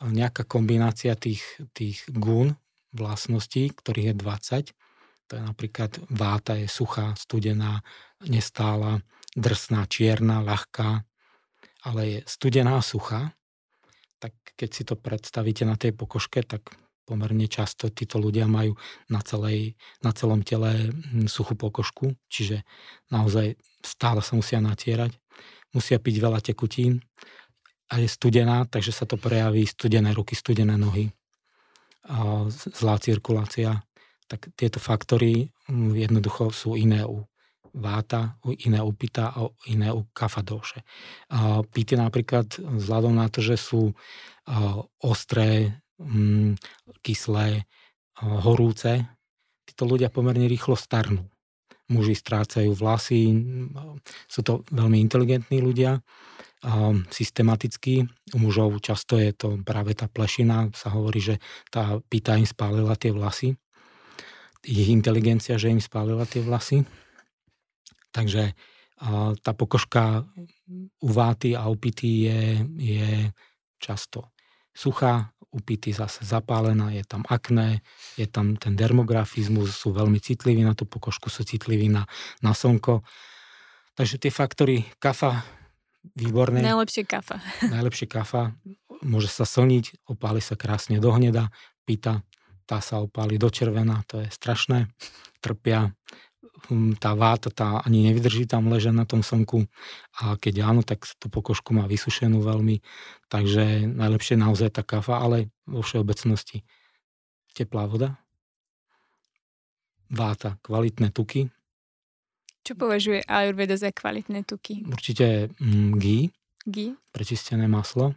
nejaká kombinácia tých, tých gún, vlastností, ktorých je 20. To je napríklad váta je suchá, studená, nestála, drsná, čierna, ľahká, ale je studená suchá, tak keď si to predstavíte na tej pokožke, tak pomerne často títo ľudia majú na, celej, na celom tele hm, suchú pokožku, čiže naozaj stále sa musia natierať, musia piť veľa tekutín a je studená, takže sa to prejaví studené ruky, studené nohy, zlá cirkulácia, tak tieto faktory hm, jednoducho sú iné u váta, iné u pita a iné u kafadóše. Pity napríklad vzhľadom na to, že sú ostré, mm, kyslé, horúce, títo ľudia pomerne rýchlo starnú. Muži strácajú vlasy, sú to veľmi inteligentní ľudia, systematicky. U mužov často je to práve tá plešina, sa hovorí, že tá pita im spálila tie vlasy. Ich inteligencia, že im spálila tie vlasy. Takže tá pokožka u váty a upity je, je často suchá, upity zase zapálená, je tam akné, je tam ten dermografizmus, sú veľmi citliví na tú pokožku, sú citliví na, na slnko. Takže tie faktory kafa, výborné. Najlepšie kafa. Najlepšie kafa, môže sa slniť, opáli sa krásne do hneda, pita, tá sa opáli do červená, to je strašné, trpia. Hm, tá váta tá ani nevydrží tam ležať na tom slnku. A keď áno, tak tú pokožku má vysušenú veľmi, takže najlepšie naozaj tá kafa, ale vo všeobecnosti teplá voda, váta, kvalitné tuky. Čo považuje Ayurveda za kvalitné tuky? Určite mm, ghee, ghee, prečistené maslo.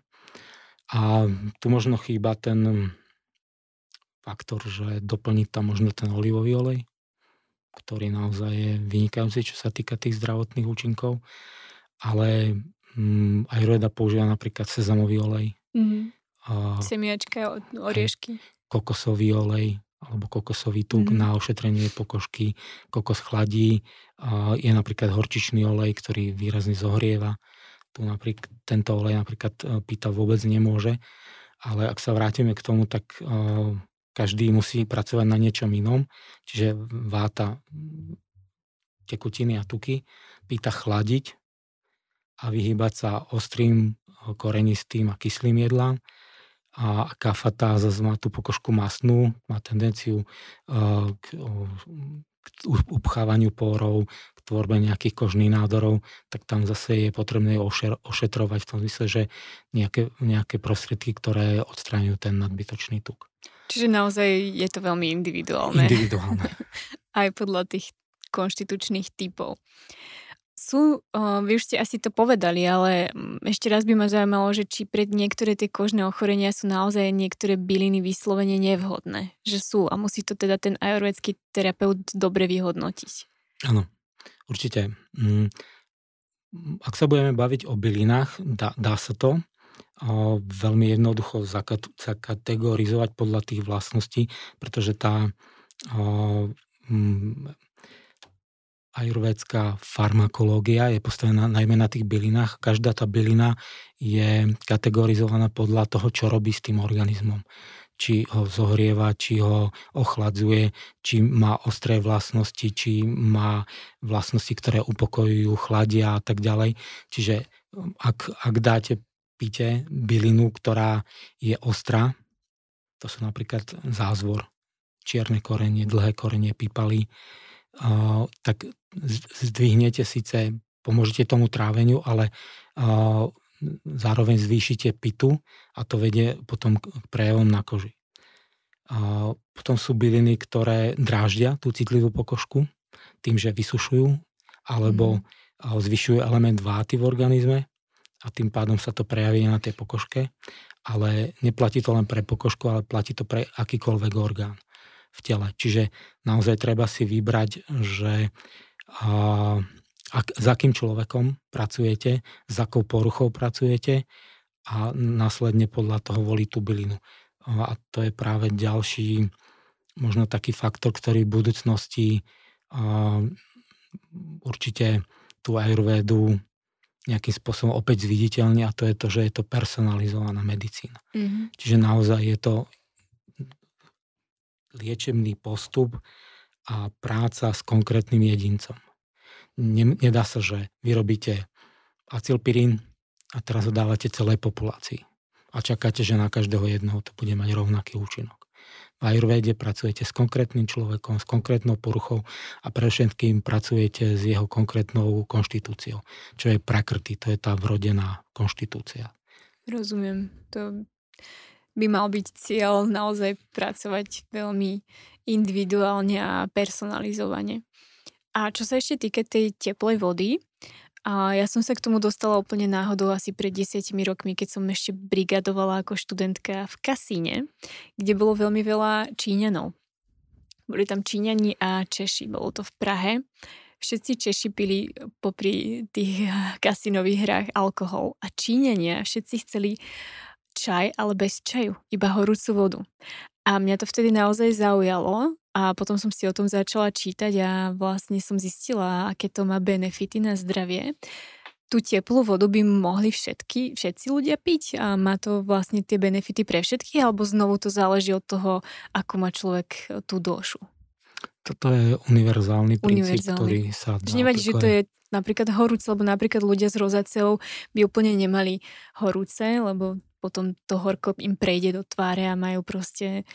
A tu možno chýba ten faktor, že doplniť tam možno ten olivový olej ktorý naozaj je vynikajúci, čo sa týka tých zdravotných účinkov. Ale mm, Ayurveda používa napríklad sezamový olej. Mm-hmm. A, Semiačka, oriešky. Kokosový olej alebo kokosový tuk mm-hmm. na ošetrenie pokožky. Kokos chladí. Je napríklad horčičný olej, ktorý výrazne zohrieva. Tu napríklad, tento olej napríklad e, pýta vôbec nemôže. Ale ak sa vrátime k tomu, tak uh, každý musí pracovať na niečom inom, čiže váta tekutiny a tuky, pýta chladiť a vyhýbať sa ostrým, korenistým a kyslým jedlám. A kafata zase má tú pokožku masnú, má tendenciu k, k upchávaniu pórov, k tvorbe nejakých kožných nádorov, tak tam zase je potrebné ošetrovať v tom zmysle, že nejaké, nejaké prostriedky, ktoré odstraňujú ten nadbytočný tuk. Čiže naozaj je to veľmi individuálne. Individuálne. Aj podľa tých konštitučných typov. Sú, vy už ste asi to povedali, ale mm, ešte raz by ma zaujímalo, že či pred niektoré tie kožné ochorenia sú naozaj niektoré byliny vyslovene nevhodné. Že sú a musí to teda ten ajurvedský terapeut dobre vyhodnotiť. Áno, určite. Mm, ak sa budeme baviť o bylinách, dá, dá sa to, veľmi jednoducho zakategorizovať podľa tých vlastností, pretože tá mm, ajurvédská farmakológia je postavená najmä na tých bylinách. Každá tá bylina je kategorizovaná podľa toho, čo robí s tým organizmom. Či ho zohrieva, či ho ochladzuje, či má ostré vlastnosti, či má vlastnosti, ktoré upokojujú, chladia a tak ďalej. Čiže ak, ak dáte píte bylinu, ktorá je ostrá, to sú napríklad zázvor, čierne korenie, dlhé korenie, pípaly, tak zdvihnete síce, pomôžete tomu tráveniu, ale zároveň zvýšite pitu a to vedie potom k prejavom na koži. Potom sú byliny, ktoré dráždia tú citlivú pokožku tým, že vysušujú alebo mm. zvyšujú element váty v organizme a tým pádom sa to prejaví na tej pokožke. ale neplatí to len pre pokožku, ale platí to pre akýkoľvek orgán v tele. Čiže naozaj treba si vybrať, že a, ak, s akým človekom pracujete, s akou poruchou pracujete a následne podľa toho voliť tú bylinu. A to je práve ďalší možno taký faktor, ktorý v budúcnosti a, určite tú ajurvédu nejakým spôsobom opäť zviditeľne a to je to, že je to personalizovaná medicína. Mm-hmm. Čiže naozaj je to liečebný postup a práca s konkrétnym jedincom. Nedá sa, že vyrobíte acilpirín a teraz ho dávate celej populácii a čakáte, že na každého jedného to bude mať rovnaký účinok. V Ayurvede pracujete s konkrétnym človekom, s konkrétnou poruchou a pre všetkým pracujete s jeho konkrétnou konštitúciou, čo je prakrty, to je tá vrodená konštitúcia. Rozumiem. To by mal byť cieľ naozaj pracovať veľmi individuálne a personalizovane. A čo sa ešte týka tej teplej vody, a ja som sa k tomu dostala úplne náhodou asi pred desiatimi rokmi, keď som ešte brigadovala ako študentka v kasíne, kde bolo veľmi veľa Číňanov. Boli tam Číňani a Češi, bolo to v Prahe. Všetci Češi pili popri tých kasinových hrách alkohol a Číňania všetci chceli čaj, ale bez čaju, iba horúcu vodu. A mňa to vtedy naozaj zaujalo a potom som si o tom začala čítať a vlastne som zistila, aké to má benefity na zdravie. Tú teplú vodu by mohli všetky, všetci ľudia piť a má to vlastne tie benefity pre všetkých, alebo znovu to záleží od toho, ako má človek e, tú došu. Toto je univerzálny princíp, univerzálny. ktorý sa dá... Nevadí, že to je napríklad horúce, lebo napríklad ľudia s rozáceou by úplne nemali horúce, lebo potom to horko im prejde do tváre a majú proste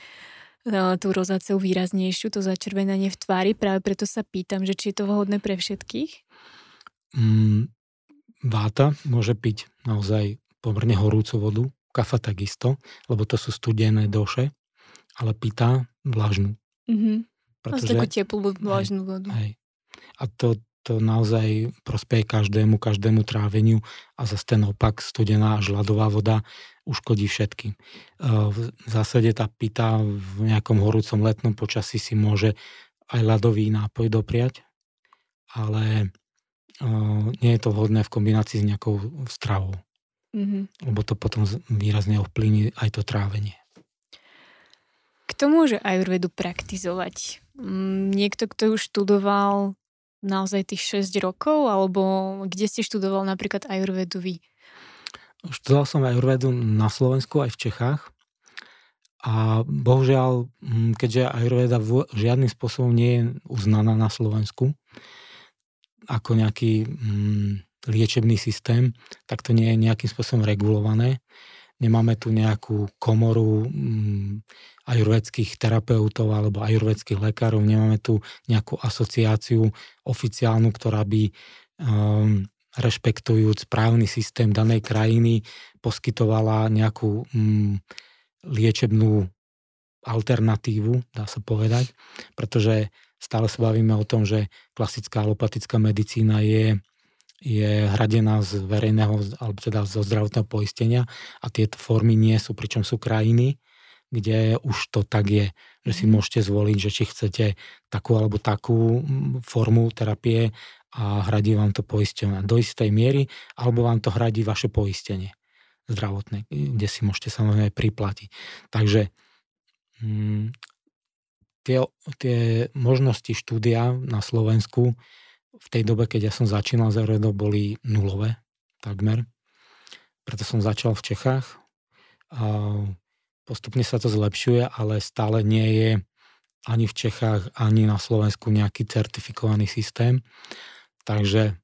tú rozáceu výraznejšiu, to začervenanie v tvári. Práve preto sa pýtam, že či je to vhodné pre všetkých? Mm, váta môže piť naozaj pomerne horúcu vodu, kafa takisto, lebo to sú studené doše, ale pýta vlažnú. Mm-hmm. Pretože, takú teplú vlažnú vodu. Hej. A to, to naozaj prospeje každému, každému tráveniu a zase ten opak, studená až ľadová voda uškodí všetkým. V zásade tá pita v nejakom horúcom letnom počasí si môže aj ľadový nápoj dopriať, ale nie je to vhodné v kombinácii s nejakou stravou. Mm-hmm. Lebo to potom výrazne ovplyvní aj to trávenie. Kto môže ajurvedu praktizovať? Mm, niekto, kto už študoval naozaj tých 6 rokov, alebo kde ste študoval napríklad ajurvedu vy? Študoval som ajurvedu na Slovensku aj v Čechách. A bohužiaľ, keďže ajurveda žiadnym spôsobom nie je uznaná na Slovensku ako nejaký liečebný systém, tak to nie je nejakým spôsobom regulované. Nemáme tu nejakú komoru hm, ajurvedských terapeutov alebo ajurvedských lekárov, nemáme tu nejakú asociáciu oficiálnu, ktorá by um, rešpektujúc právny systém danej krajiny, poskytovala nejakú mm, liečebnú alternatívu, dá sa povedať, pretože stále sa bavíme o tom, že klasická alopatická medicína je, je hradená z verejného, alebo teda zo zdravotného poistenia a tieto formy nie sú, pričom sú krajiny, kde už to tak je, že si mhm. môžete zvoliť, že či chcete takú alebo takú mm, formu terapie a hradí vám to poistenie do istej miery, alebo vám to hradí vaše poistenie zdravotné, kde si môžete samozrejme priplatiť. Takže mm, tie, tie možnosti štúdia na Slovensku v tej dobe, keď ja som začínal za boli nulové takmer. Preto som začal v Čechách. A postupne sa to zlepšuje, ale stále nie je ani v Čechách, ani na Slovensku nejaký certifikovaný systém. Takže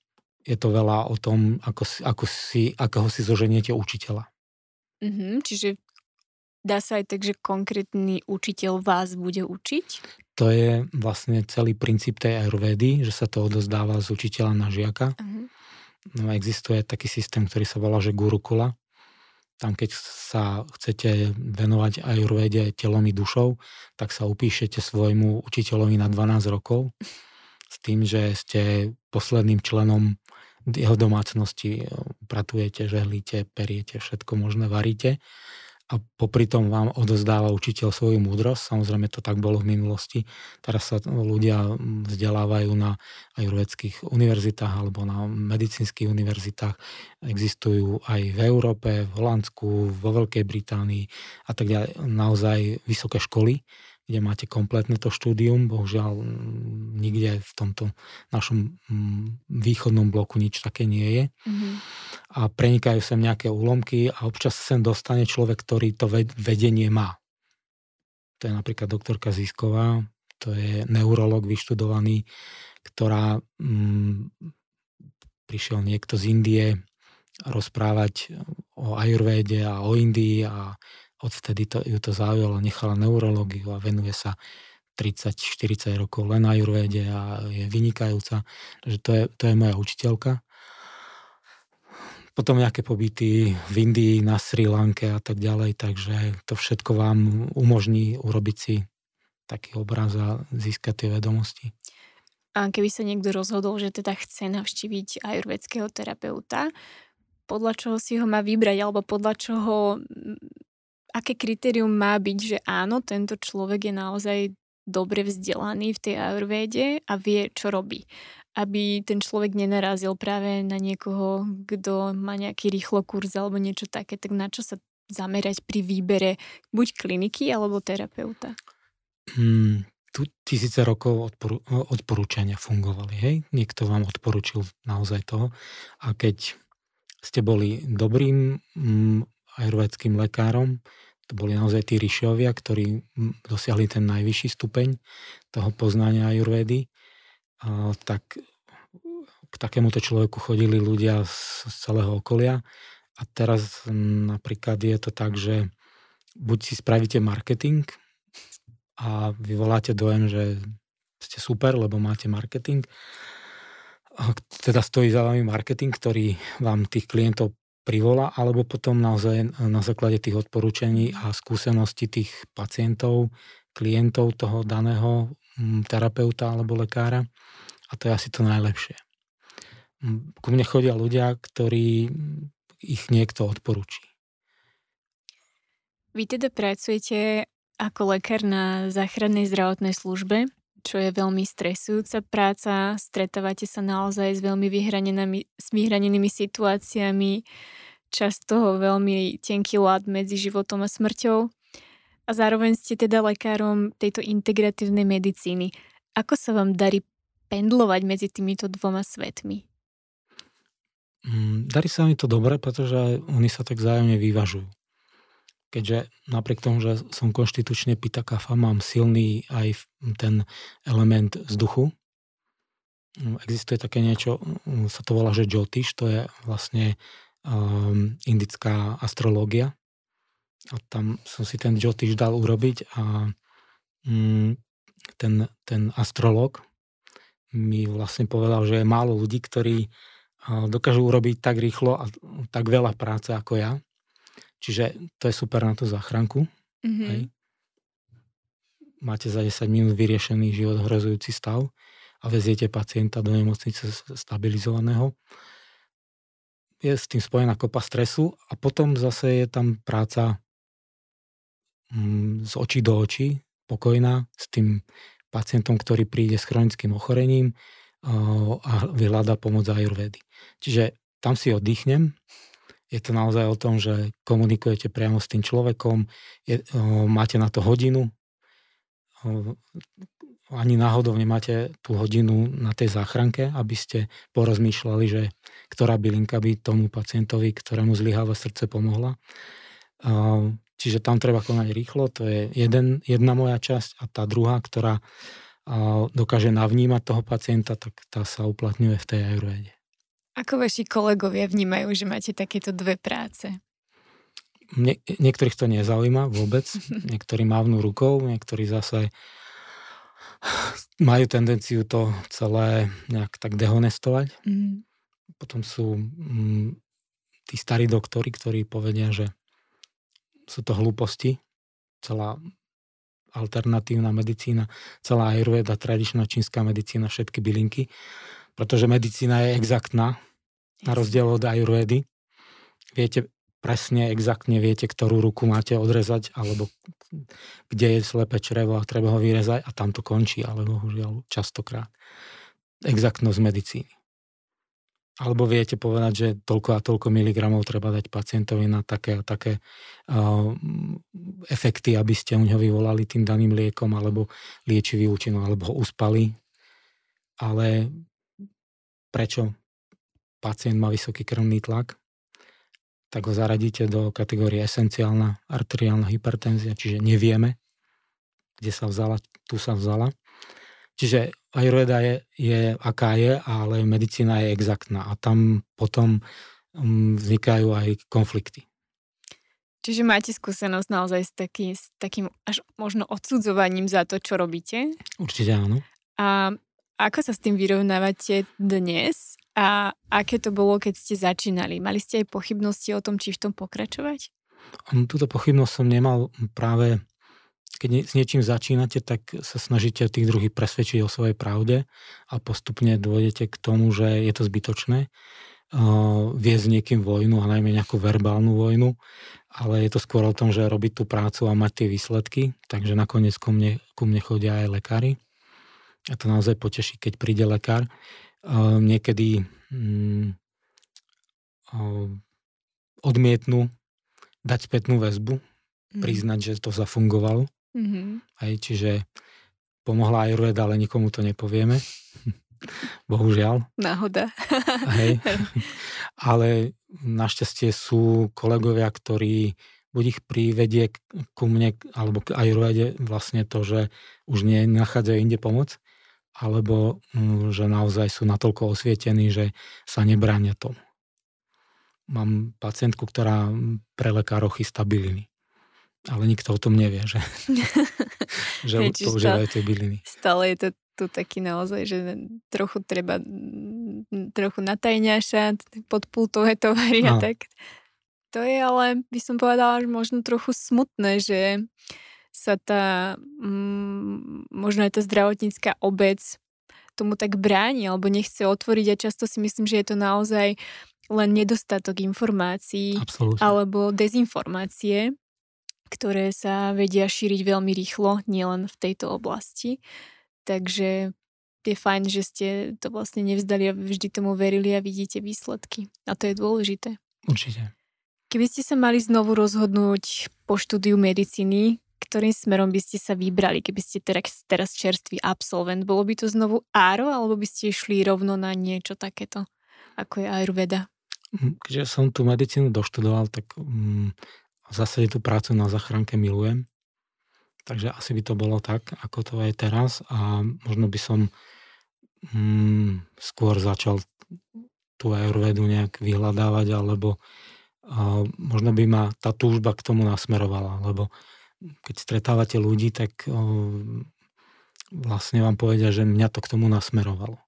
je to veľa o tom, ako si, ako si, akého si zoženiete učiteľa. Mm-hmm, čiže dá sa aj tak, že konkrétny učiteľ vás bude učiť? To je vlastne celý princíp tej ayurvedy, že sa to odozdáva z učiteľa na žiaka. Uh-huh. No, existuje taký systém, ktorý sa volá, že gurukula. Tam, keď sa chcete venovať ajurvede telom i dušou, tak sa upíšete svojmu učiteľovi na 12 rokov s tým, že ste posledným členom jeho domácnosti. Pratujete, žehlíte, periete, všetko možné varíte a popri tom vám odozdáva učiteľ svoju múdrosť. Samozrejme to tak bolo v minulosti. Teraz sa ľudia vzdelávajú na ajurvedských univerzitách alebo na medicínskych univerzitách. Existujú aj v Európe, v Holandsku, vo Veľkej Británii a tak ďalej. Naozaj vysoké školy, kde máte kompletné to štúdium. Bohužiaľ nikde v tomto našom východnom bloku nič také nie je. Mm-hmm. A prenikajú sem nejaké úlomky a občas sem dostane človek, ktorý to vedenie má. To je napríklad doktorka Zisková, to je neurolog vyštudovaný, ktorá mm, prišiel niekto z Indie rozprávať o ajurvéde a o Indii a odvtedy to, ju to zaujalo, nechala neurológiu a venuje sa 30-40 rokov len na Jurvede a je vynikajúca. Takže to je, to je moja učiteľka. Potom nejaké pobyty v Indii, na Sri Lanke a tak ďalej, takže to všetko vám umožní urobiť si taký obraz a získať tie vedomosti. A keby sa niekto rozhodol, že teda chce navštíviť ajurvedského terapeuta, podľa čoho si ho má vybrať, alebo podľa čoho aké kritérium má byť, že áno, tento človek je naozaj dobre vzdelaný v tej ajurvéde a vie, čo robí. Aby ten človek nenarazil práve na niekoho, kto má nejaký rýchlo kurz alebo niečo také, tak na čo sa zamerať pri výbere buď kliniky alebo terapeuta? Hmm, tu tisíce rokov odporu, odporúčania fungovali. Hej? Niekto vám odporučil naozaj toho. A keď ste boli dobrým mm, ajurvedským lekárom, to boli naozaj tí Rišiovia, ktorí dosiahli ten najvyšší stupeň toho poznania ajurvedy, tak k takémuto človeku chodili ľudia z celého okolia. A teraz napríklad je to tak, že buď si spravíte marketing a vyvoláte dojem, že ste super, lebo máte marketing. A teda stojí za vami marketing, ktorý vám tých klientov privolá, alebo potom naozaj na základe tých odporúčaní a skúseností tých pacientov, klientov toho daného mm, terapeuta alebo lekára. A to je asi to najlepšie. Mm, ku mne chodia ľudia, ktorí ich niekto odporúči. Vy teda pracujete ako lekár na záchrannej zdravotnej službe, čo je veľmi stresujúca práca. Stretávate sa naozaj s veľmi s vyhranenými situáciami, často veľmi tenký lad medzi životom a smrťou. A zároveň ste teda lekárom tejto integratívnej medicíny. Ako sa vám darí pendlovať medzi týmito dvoma svetmi? Mm, darí sa mi to dobre, pretože oni sa tak zájomne vyvažujú keďže napriek tomu, že som konštitučne pitakafa, mám silný aj ten element vzduchu. Mm, existuje také niečo, mm, sa to volá, že Jyotish, to je vlastne um, indická astrológia. A tam som si ten Jyotish dal urobiť a um, ten, ten astrolog mi vlastne povedal, že je málo ľudí, ktorí dokážu urobiť tak rýchlo a tak veľa práce ako ja. Čiže to je super na tú záchranku. Mm-hmm. Hej. Máte za 10 minút vyriešený život hrozujúci stav a veziete pacienta do nemocnice stabilizovaného. Je s tým spojená kopa stresu a potom zase je tam práca mm, z očí do očí, pokojná s tým pacientom, ktorý príde s chronickým ochorením a vyhľadá pomoc ajurvedy. Čiže tam si oddychnem, je to naozaj o tom, že komunikujete priamo s tým človekom, je, o, máte na to hodinu, o, ani náhodou nemáte tú hodinu na tej záchranke, aby ste porozmýšľali, že ktorá bylinka by tomu pacientovi, ktorému zlyháva srdce, pomohla. Čiže tam treba konať rýchlo, to je jeden, jedna moja časť a tá druhá, ktorá dokáže navnímať toho pacienta, tak tá sa uplatňuje v tej ajurvede. Ako vaši kolegovia vnímajú, že máte takéto dve práce? Nie, niektorých to nezaujíma vôbec. Niektorí mávnu rukou, niektorí zase majú tendenciu to celé nejak tak dehonestovať. Mm. Potom sú mm, tí starí doktori, ktorí povedia, že sú to hlúposti. Celá alternatívna medicína, celá ajurveda, tradičná čínska medicína, všetky bylinky pretože medicína je exaktná, na rozdiel od ajurvédy. Viete presne, exaktne viete, ktorú ruku máte odrezať, alebo kde je slepé črevo a treba ho vyrezať a tam to končí, ale bohužiaľ častokrát. Exaktnosť medicíny. Alebo viete povedať, že toľko a toľko miligramov treba dať pacientovi na také a také uh, efekty, aby ste u neho vyvolali tým daným liekom alebo liečivý účinok, alebo ho uspali. Ale prečo pacient má vysoký krvný tlak? Tak ho zaradíte do kategórie esenciálna arteriálna hypertenzia, čiže nevieme, kde sa vzala, tu sa vzala. Čiže Ayurveda je, je aká je, ale medicína je exaktná a tam potom um, vznikajú aj konflikty. Čiže máte skúsenosť naozaj s, taký, s takým až možno odsudzovaním za to, čo robíte? Určite áno. A ako sa s tým vyrovnávate dnes a aké to bolo, keď ste začínali? Mali ste aj pochybnosti o tom, či v tom pokračovať? Túto pochybnosť som nemal práve keď s niečím začínate, tak sa snažíte tých druhých presvedčiť o svojej pravde a postupne dôjdete k tomu, že je to zbytočné viesť niekým vojnu a najmä nejakú verbálnu vojnu, ale je to skôr o tom, že robiť tú prácu a mať tie výsledky, takže nakoniec ku mne, ku mne chodia aj lekári. A to naozaj poteší, keď príde lekár. Niekedy uh, odmietnú dať spätnú väzbu, mhm. priznať, že to zafungovalo. Mm-hmm. Aj, čiže pomohla aj Rueda, ale nikomu to nepovieme. Bohužiaľ. Náhoda. Hej. Ale našťastie sú kolegovia, ktorí buď ich privedie ku mne, alebo k Ayurvede vlastne to, že už nie nachádzajú inde pomoc, alebo mm, že naozaj sú natoľko osvietení, že sa nebránia tomu. Mám pacientku, ktorá pre lekárov chystá byliny ale nikto o tom nevie, že, že používajú tie byliny. Stále je to tu taký naozaj, že trochu treba trochu natajňaša, pod pultové tovary no. a tak. To je ale, by som povedala, že možno trochu smutné, že sa tá, mm, možno aj tá zdravotnícká obec tomu tak bráni alebo nechce otvoriť a často si myslím, že je to naozaj len nedostatok informácií Absolutne. alebo dezinformácie ktoré sa vedia šíriť veľmi rýchlo, nielen v tejto oblasti. Takže je fajn, že ste to vlastne nevzdali a vždy tomu verili a vidíte výsledky. A to je dôležité. Určite. Keby ste sa mali znovu rozhodnúť po štúdiu medicíny, ktorým smerom by ste sa vybrali, keby ste teraz, teraz čerstvý absolvent? Bolo by to znovu áro, alebo by ste išli rovno na niečo takéto, ako je Ayurveda? Hm, keďže som tú medicínu doštudoval, tak um, v zásade tú prácu na zachránke milujem. Takže asi by to bolo tak, ako to je teraz a možno by som mm, skôr začal tú ayurvedu nejak vyhľadávať, alebo a možno by ma tá túžba k tomu nasmerovala, lebo keď stretávate ľudí, tak vlastne vám povedia, že mňa to k tomu nasmerovalo.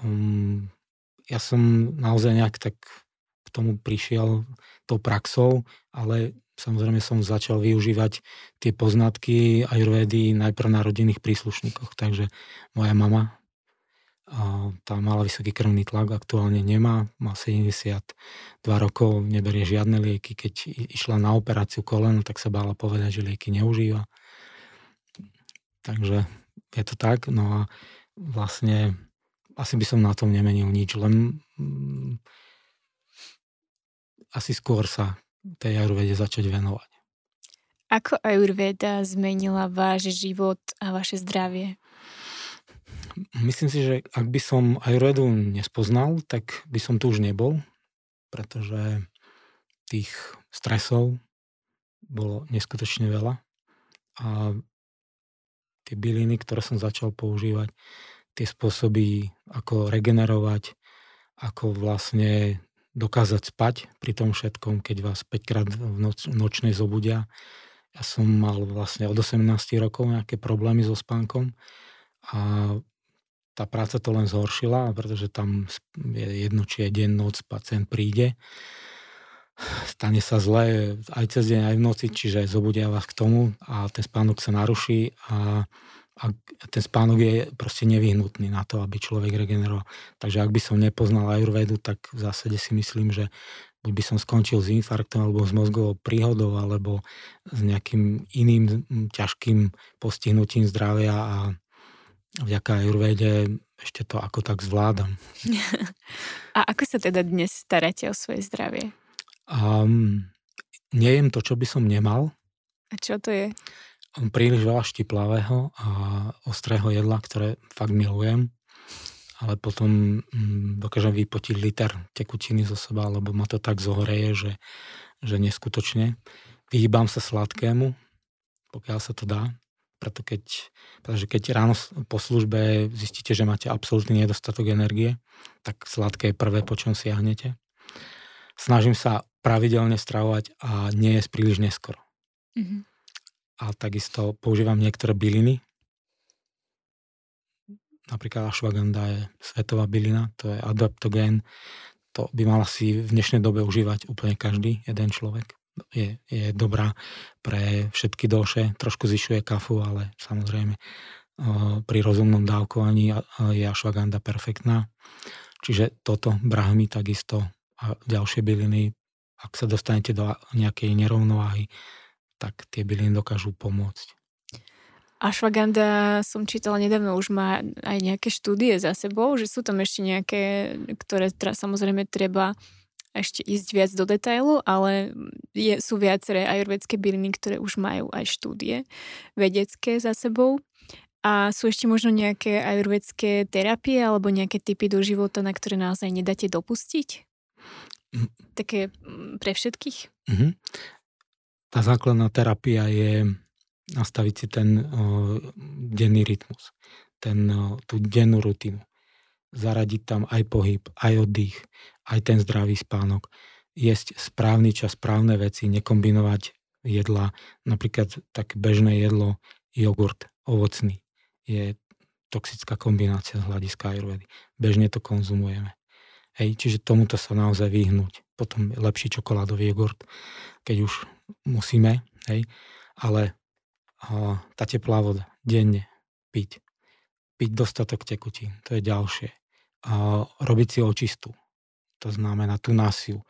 Um, ja som naozaj nejak tak k tomu prišiel tou praxou, ale samozrejme som začal využívať tie poznatky ajurvédy najprv na rodinných príslušníkoch. Takže moja mama tá mala vysoký krvný tlak, aktuálne nemá, má 72 rokov, neberie žiadne lieky. Keď išla na operáciu kolena, tak sa bála povedať, že lieky neužíva. Takže je to tak. No a vlastne asi by som na tom nemenil nič, len mm, asi skôr sa tej ajurvede začať venovať. Ako ajurveda zmenila váš život a vaše zdravie? Myslím si, že ak by som ajurvedu nespoznal, tak by som tu už nebol, pretože tých stresov bolo neskutočne veľa a tie byliny, ktoré som začal používať, tie spôsoby, ako regenerovať, ako vlastne dokázať spať pri tom všetkom, keď vás 5 krát v noc, nočnej zobudia. Ja som mal vlastne od 18 rokov nejaké problémy so spánkom a tá práca to len zhoršila, pretože tam je jedno, či je deň, noc, pacient príde. Stane sa zle aj cez deň, aj v noci, čiže zobudia vás k tomu a ten spánok sa naruší a a ten spánok je proste nevyhnutný na to, aby človek regeneroval. Takže ak by som nepoznal ajurvedu, tak v zásade si myslím, že buď by som skončil s infarktom alebo s mozgovou príhodou alebo s nejakým iným ťažkým postihnutím zdravia a vďaka ajurvede ešte to ako tak zvládam. A ako sa teda dnes staráte o svoje zdravie? Um, nejem to, čo by som nemal. A čo to je? príliš veľa štiplavého a ostrého jedla, ktoré fakt milujem, ale potom mm, dokážem vypotiť liter tekutiny zo seba, lebo ma to tak zohreje, že, že neskutočne. Vyhýbam sa sladkému, pokiaľ sa to dá, preto keď, pretože keď ráno po službe zistíte, že máte absolútny nedostatok energie, tak sladké je prvé, po čom siahnete. Snažím sa pravidelne stravovať a nie je príliš neskoro. Mm-hmm a takisto používam niektoré byliny. Napríklad ashwagandha je svetová bylina, to je adaptogén. To by mal si v dnešnej dobe užívať úplne každý, jeden človek. Je, je dobrá pre všetky doše, trošku zvyšuje kafu, ale samozrejme pri rozumnom dávkovaní je ashwagandha perfektná. Čiže toto, brahmy takisto a ďalšie byliny, ak sa dostanete do nejakej nerovnováhy, tak tie byliny dokážu pomôcť. Ashwagandha som čítala nedávno, už má aj nejaké štúdie za sebou, že sú tam ešte nejaké, ktoré tra, samozrejme treba ešte ísť viac do detailu, ale je, sú viaceré ajurvedské byliny, ktoré už majú aj štúdie vedecké za sebou. A sú ešte možno nejaké ajurvedské terapie alebo nejaké typy do života, na ktoré naozaj nedáte dopustiť? Mm. Také pre všetkých? Mm-hmm tá základná terapia je nastaviť si ten o, denný rytmus, ten, o, tú dennú rutinu. Zaradiť tam aj pohyb, aj oddych, aj ten zdravý spánok. Jesť správny čas, správne veci, nekombinovať jedla. Napríklad tak bežné jedlo, jogurt, ovocný, je toxická kombinácia z hľadiska ajurvedy. Bežne to konzumujeme. Hej, čiže tomuto sa naozaj vyhnúť. Potom lepší čokoládový jogurt, keď už musíme, hej, ale a, tá teplá voda, denne piť. Piť dostatok tekutín, to je ďalšie. A, robiť si očistu, to znamená tú násiu,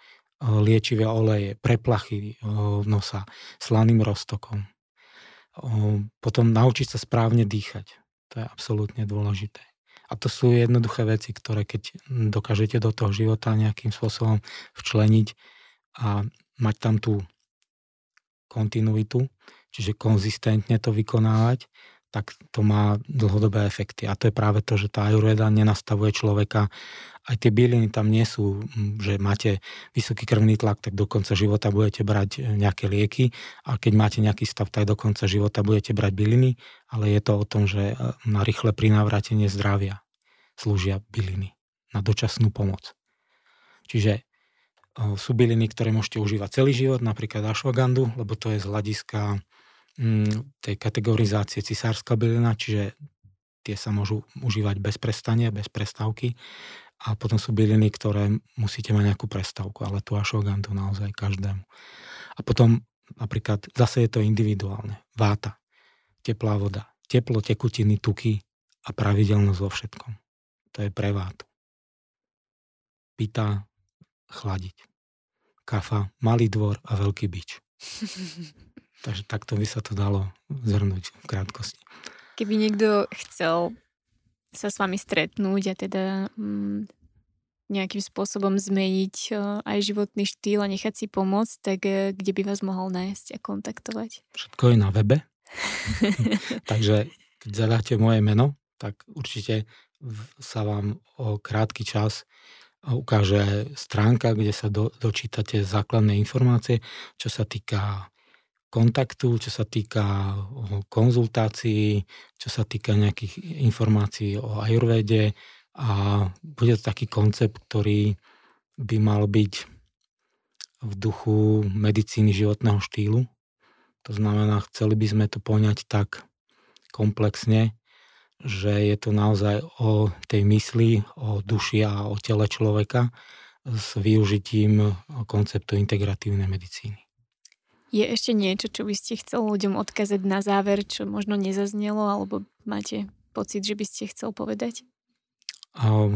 liečivé oleje, preplachy nosa, slaným roztokom. Potom naučiť sa správne dýchať. To je absolútne dôležité. A to sú jednoduché veci, ktoré keď dokážete do toho života nejakým spôsobom včleniť a mať tam tú kontinuitu, čiže konzistentne to vykonávať, tak to má dlhodobé efekty. A to je práve to, že tá ajurveda nenastavuje človeka. Aj tie byliny tam nie sú, že máte vysoký krvný tlak, tak do konca života budete brať e, nejaké lieky a keď máte nejaký stav, tak do konca života budete brať byliny, ale je to o tom, že e, na rýchle prinávrátenie zdravia slúžia byliny na dočasnú pomoc. Čiže sú byliny, ktoré môžete užívať celý život, napríklad ashwagandu, lebo to je z hľadiska tej kategorizácie cisárska bylina, čiže tie sa môžu užívať bez prestania, bez prestávky. A potom sú byliny, ktoré musíte mať nejakú prestávku, ale tu ashwagandu naozaj každému. A potom napríklad zase je to individuálne. Váta, teplá voda, teplo, tekutiny, tuky a pravidelnosť vo všetkom. To je pre vátu. Pita, chladiť. Kafa, malý dvor a veľký bič. Takže takto by sa to dalo zhrnúť v krátkosti. Keby niekto chcel sa s vami stretnúť a teda mm, nejakým spôsobom zmeniť uh, aj životný štýl a nechať si pomôcť, tak uh, kde by vás mohol nájsť a kontaktovať? Všetko je na webe. Takže keď zadáte moje meno, tak určite sa vám o krátky čas ukáže stránka, kde sa do, dočítate základné informácie, čo sa týka kontaktu, čo sa týka konzultácií, čo sa týka nejakých informácií o ajurvede a bude to taký koncept, ktorý by mal byť v duchu medicíny životného štýlu. To znamená, chceli by sme to poňať tak komplexne, že je to naozaj o tej mysli, o duši a o tele človeka s využitím konceptu integratívnej medicíny. Je ešte niečo, čo by ste chcel ľuďom odkázať na záver, čo možno nezaznelo, alebo máte pocit, že by ste chcel povedať? A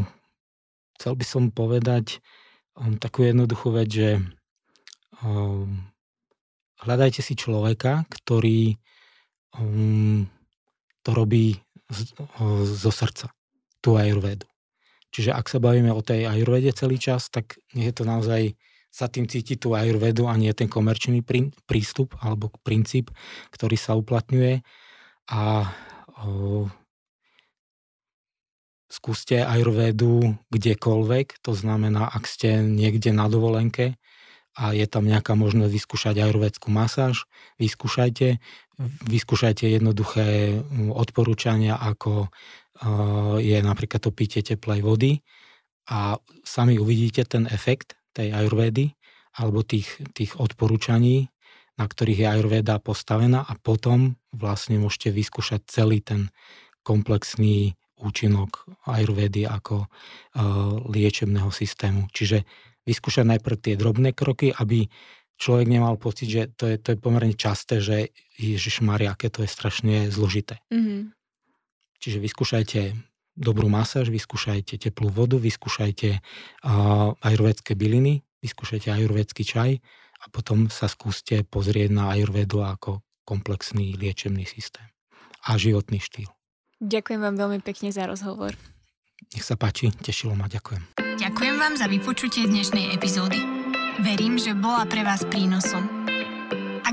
chcel by som povedať um, takú jednoduchú vec, že um, hľadajte si človeka, ktorý um, to robí z, uh, zo srdca, tú ajurvedu. Čiže ak sa bavíme o tej ajurvede celý čas, tak nie je to naozaj sa tým cíti tú ajurvedu a nie ten komerčný prístup alebo princíp, ktorý sa uplatňuje. A o, skúste ajurvedu kdekoľvek, to znamená, ak ste niekde na dovolenke a je tam nejaká možnosť vyskúšať ajurvedskú masáž, vyskúšajte, vyskúšajte jednoduché odporúčania, ako je napríklad to pitie teplej vody a sami uvidíte ten efekt tej ajurvedy alebo tých, tých odporúčaní, na ktorých je ajurveda postavená a potom vlastne môžete vyskúšať celý ten komplexný účinok ajurvedy ako uh, liečebného systému. Čiže vyskúšať najprv tie drobné kroky, aby človek nemal pocit, že to je, to je pomerne časté, že Ježiš Maria, aké to je strašne zložité. Mm-hmm. Čiže vyskúšajte dobrú masáž, vyskúšajte teplú vodu, vyskúšajte uh, ajurvedské byliny, vyskúšajte ajurvedský čaj a potom sa skúste pozrieť na ajurvedu ako komplexný liečebný systém a životný štýl. Ďakujem vám veľmi pekne za rozhovor. Nech sa páči, tešilo ma, ďakujem. Ďakujem vám za vypočutie dnešnej epizódy. Verím, že bola pre vás prínosom.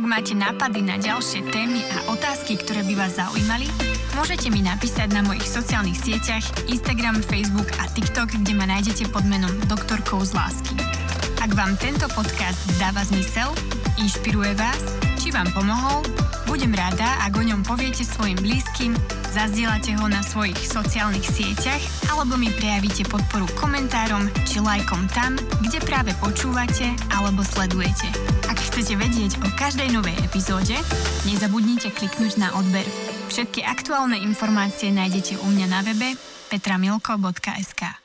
Ak máte nápady na ďalšie témy a otázky, ktoré by vás zaujímali, môžete mi napísať na mojich sociálnych sieťach Instagram, Facebook a TikTok, kde ma nájdete pod menom Doktorkou z lásky. Ak vám tento podcast dáva zmysel, inšpiruje vás, vám pomohol, budem rada, ak o ňom poviete svojim blízkym, zazdielate ho na svojich sociálnych sieťach alebo mi prejavíte podporu komentárom či lajkom tam, kde práve počúvate alebo sledujete. Ak chcete vedieť o každej novej epizóde, nezabudnite kliknúť na odber. Všetky aktuálne informácie nájdete u mňa na webe petramilko.sk.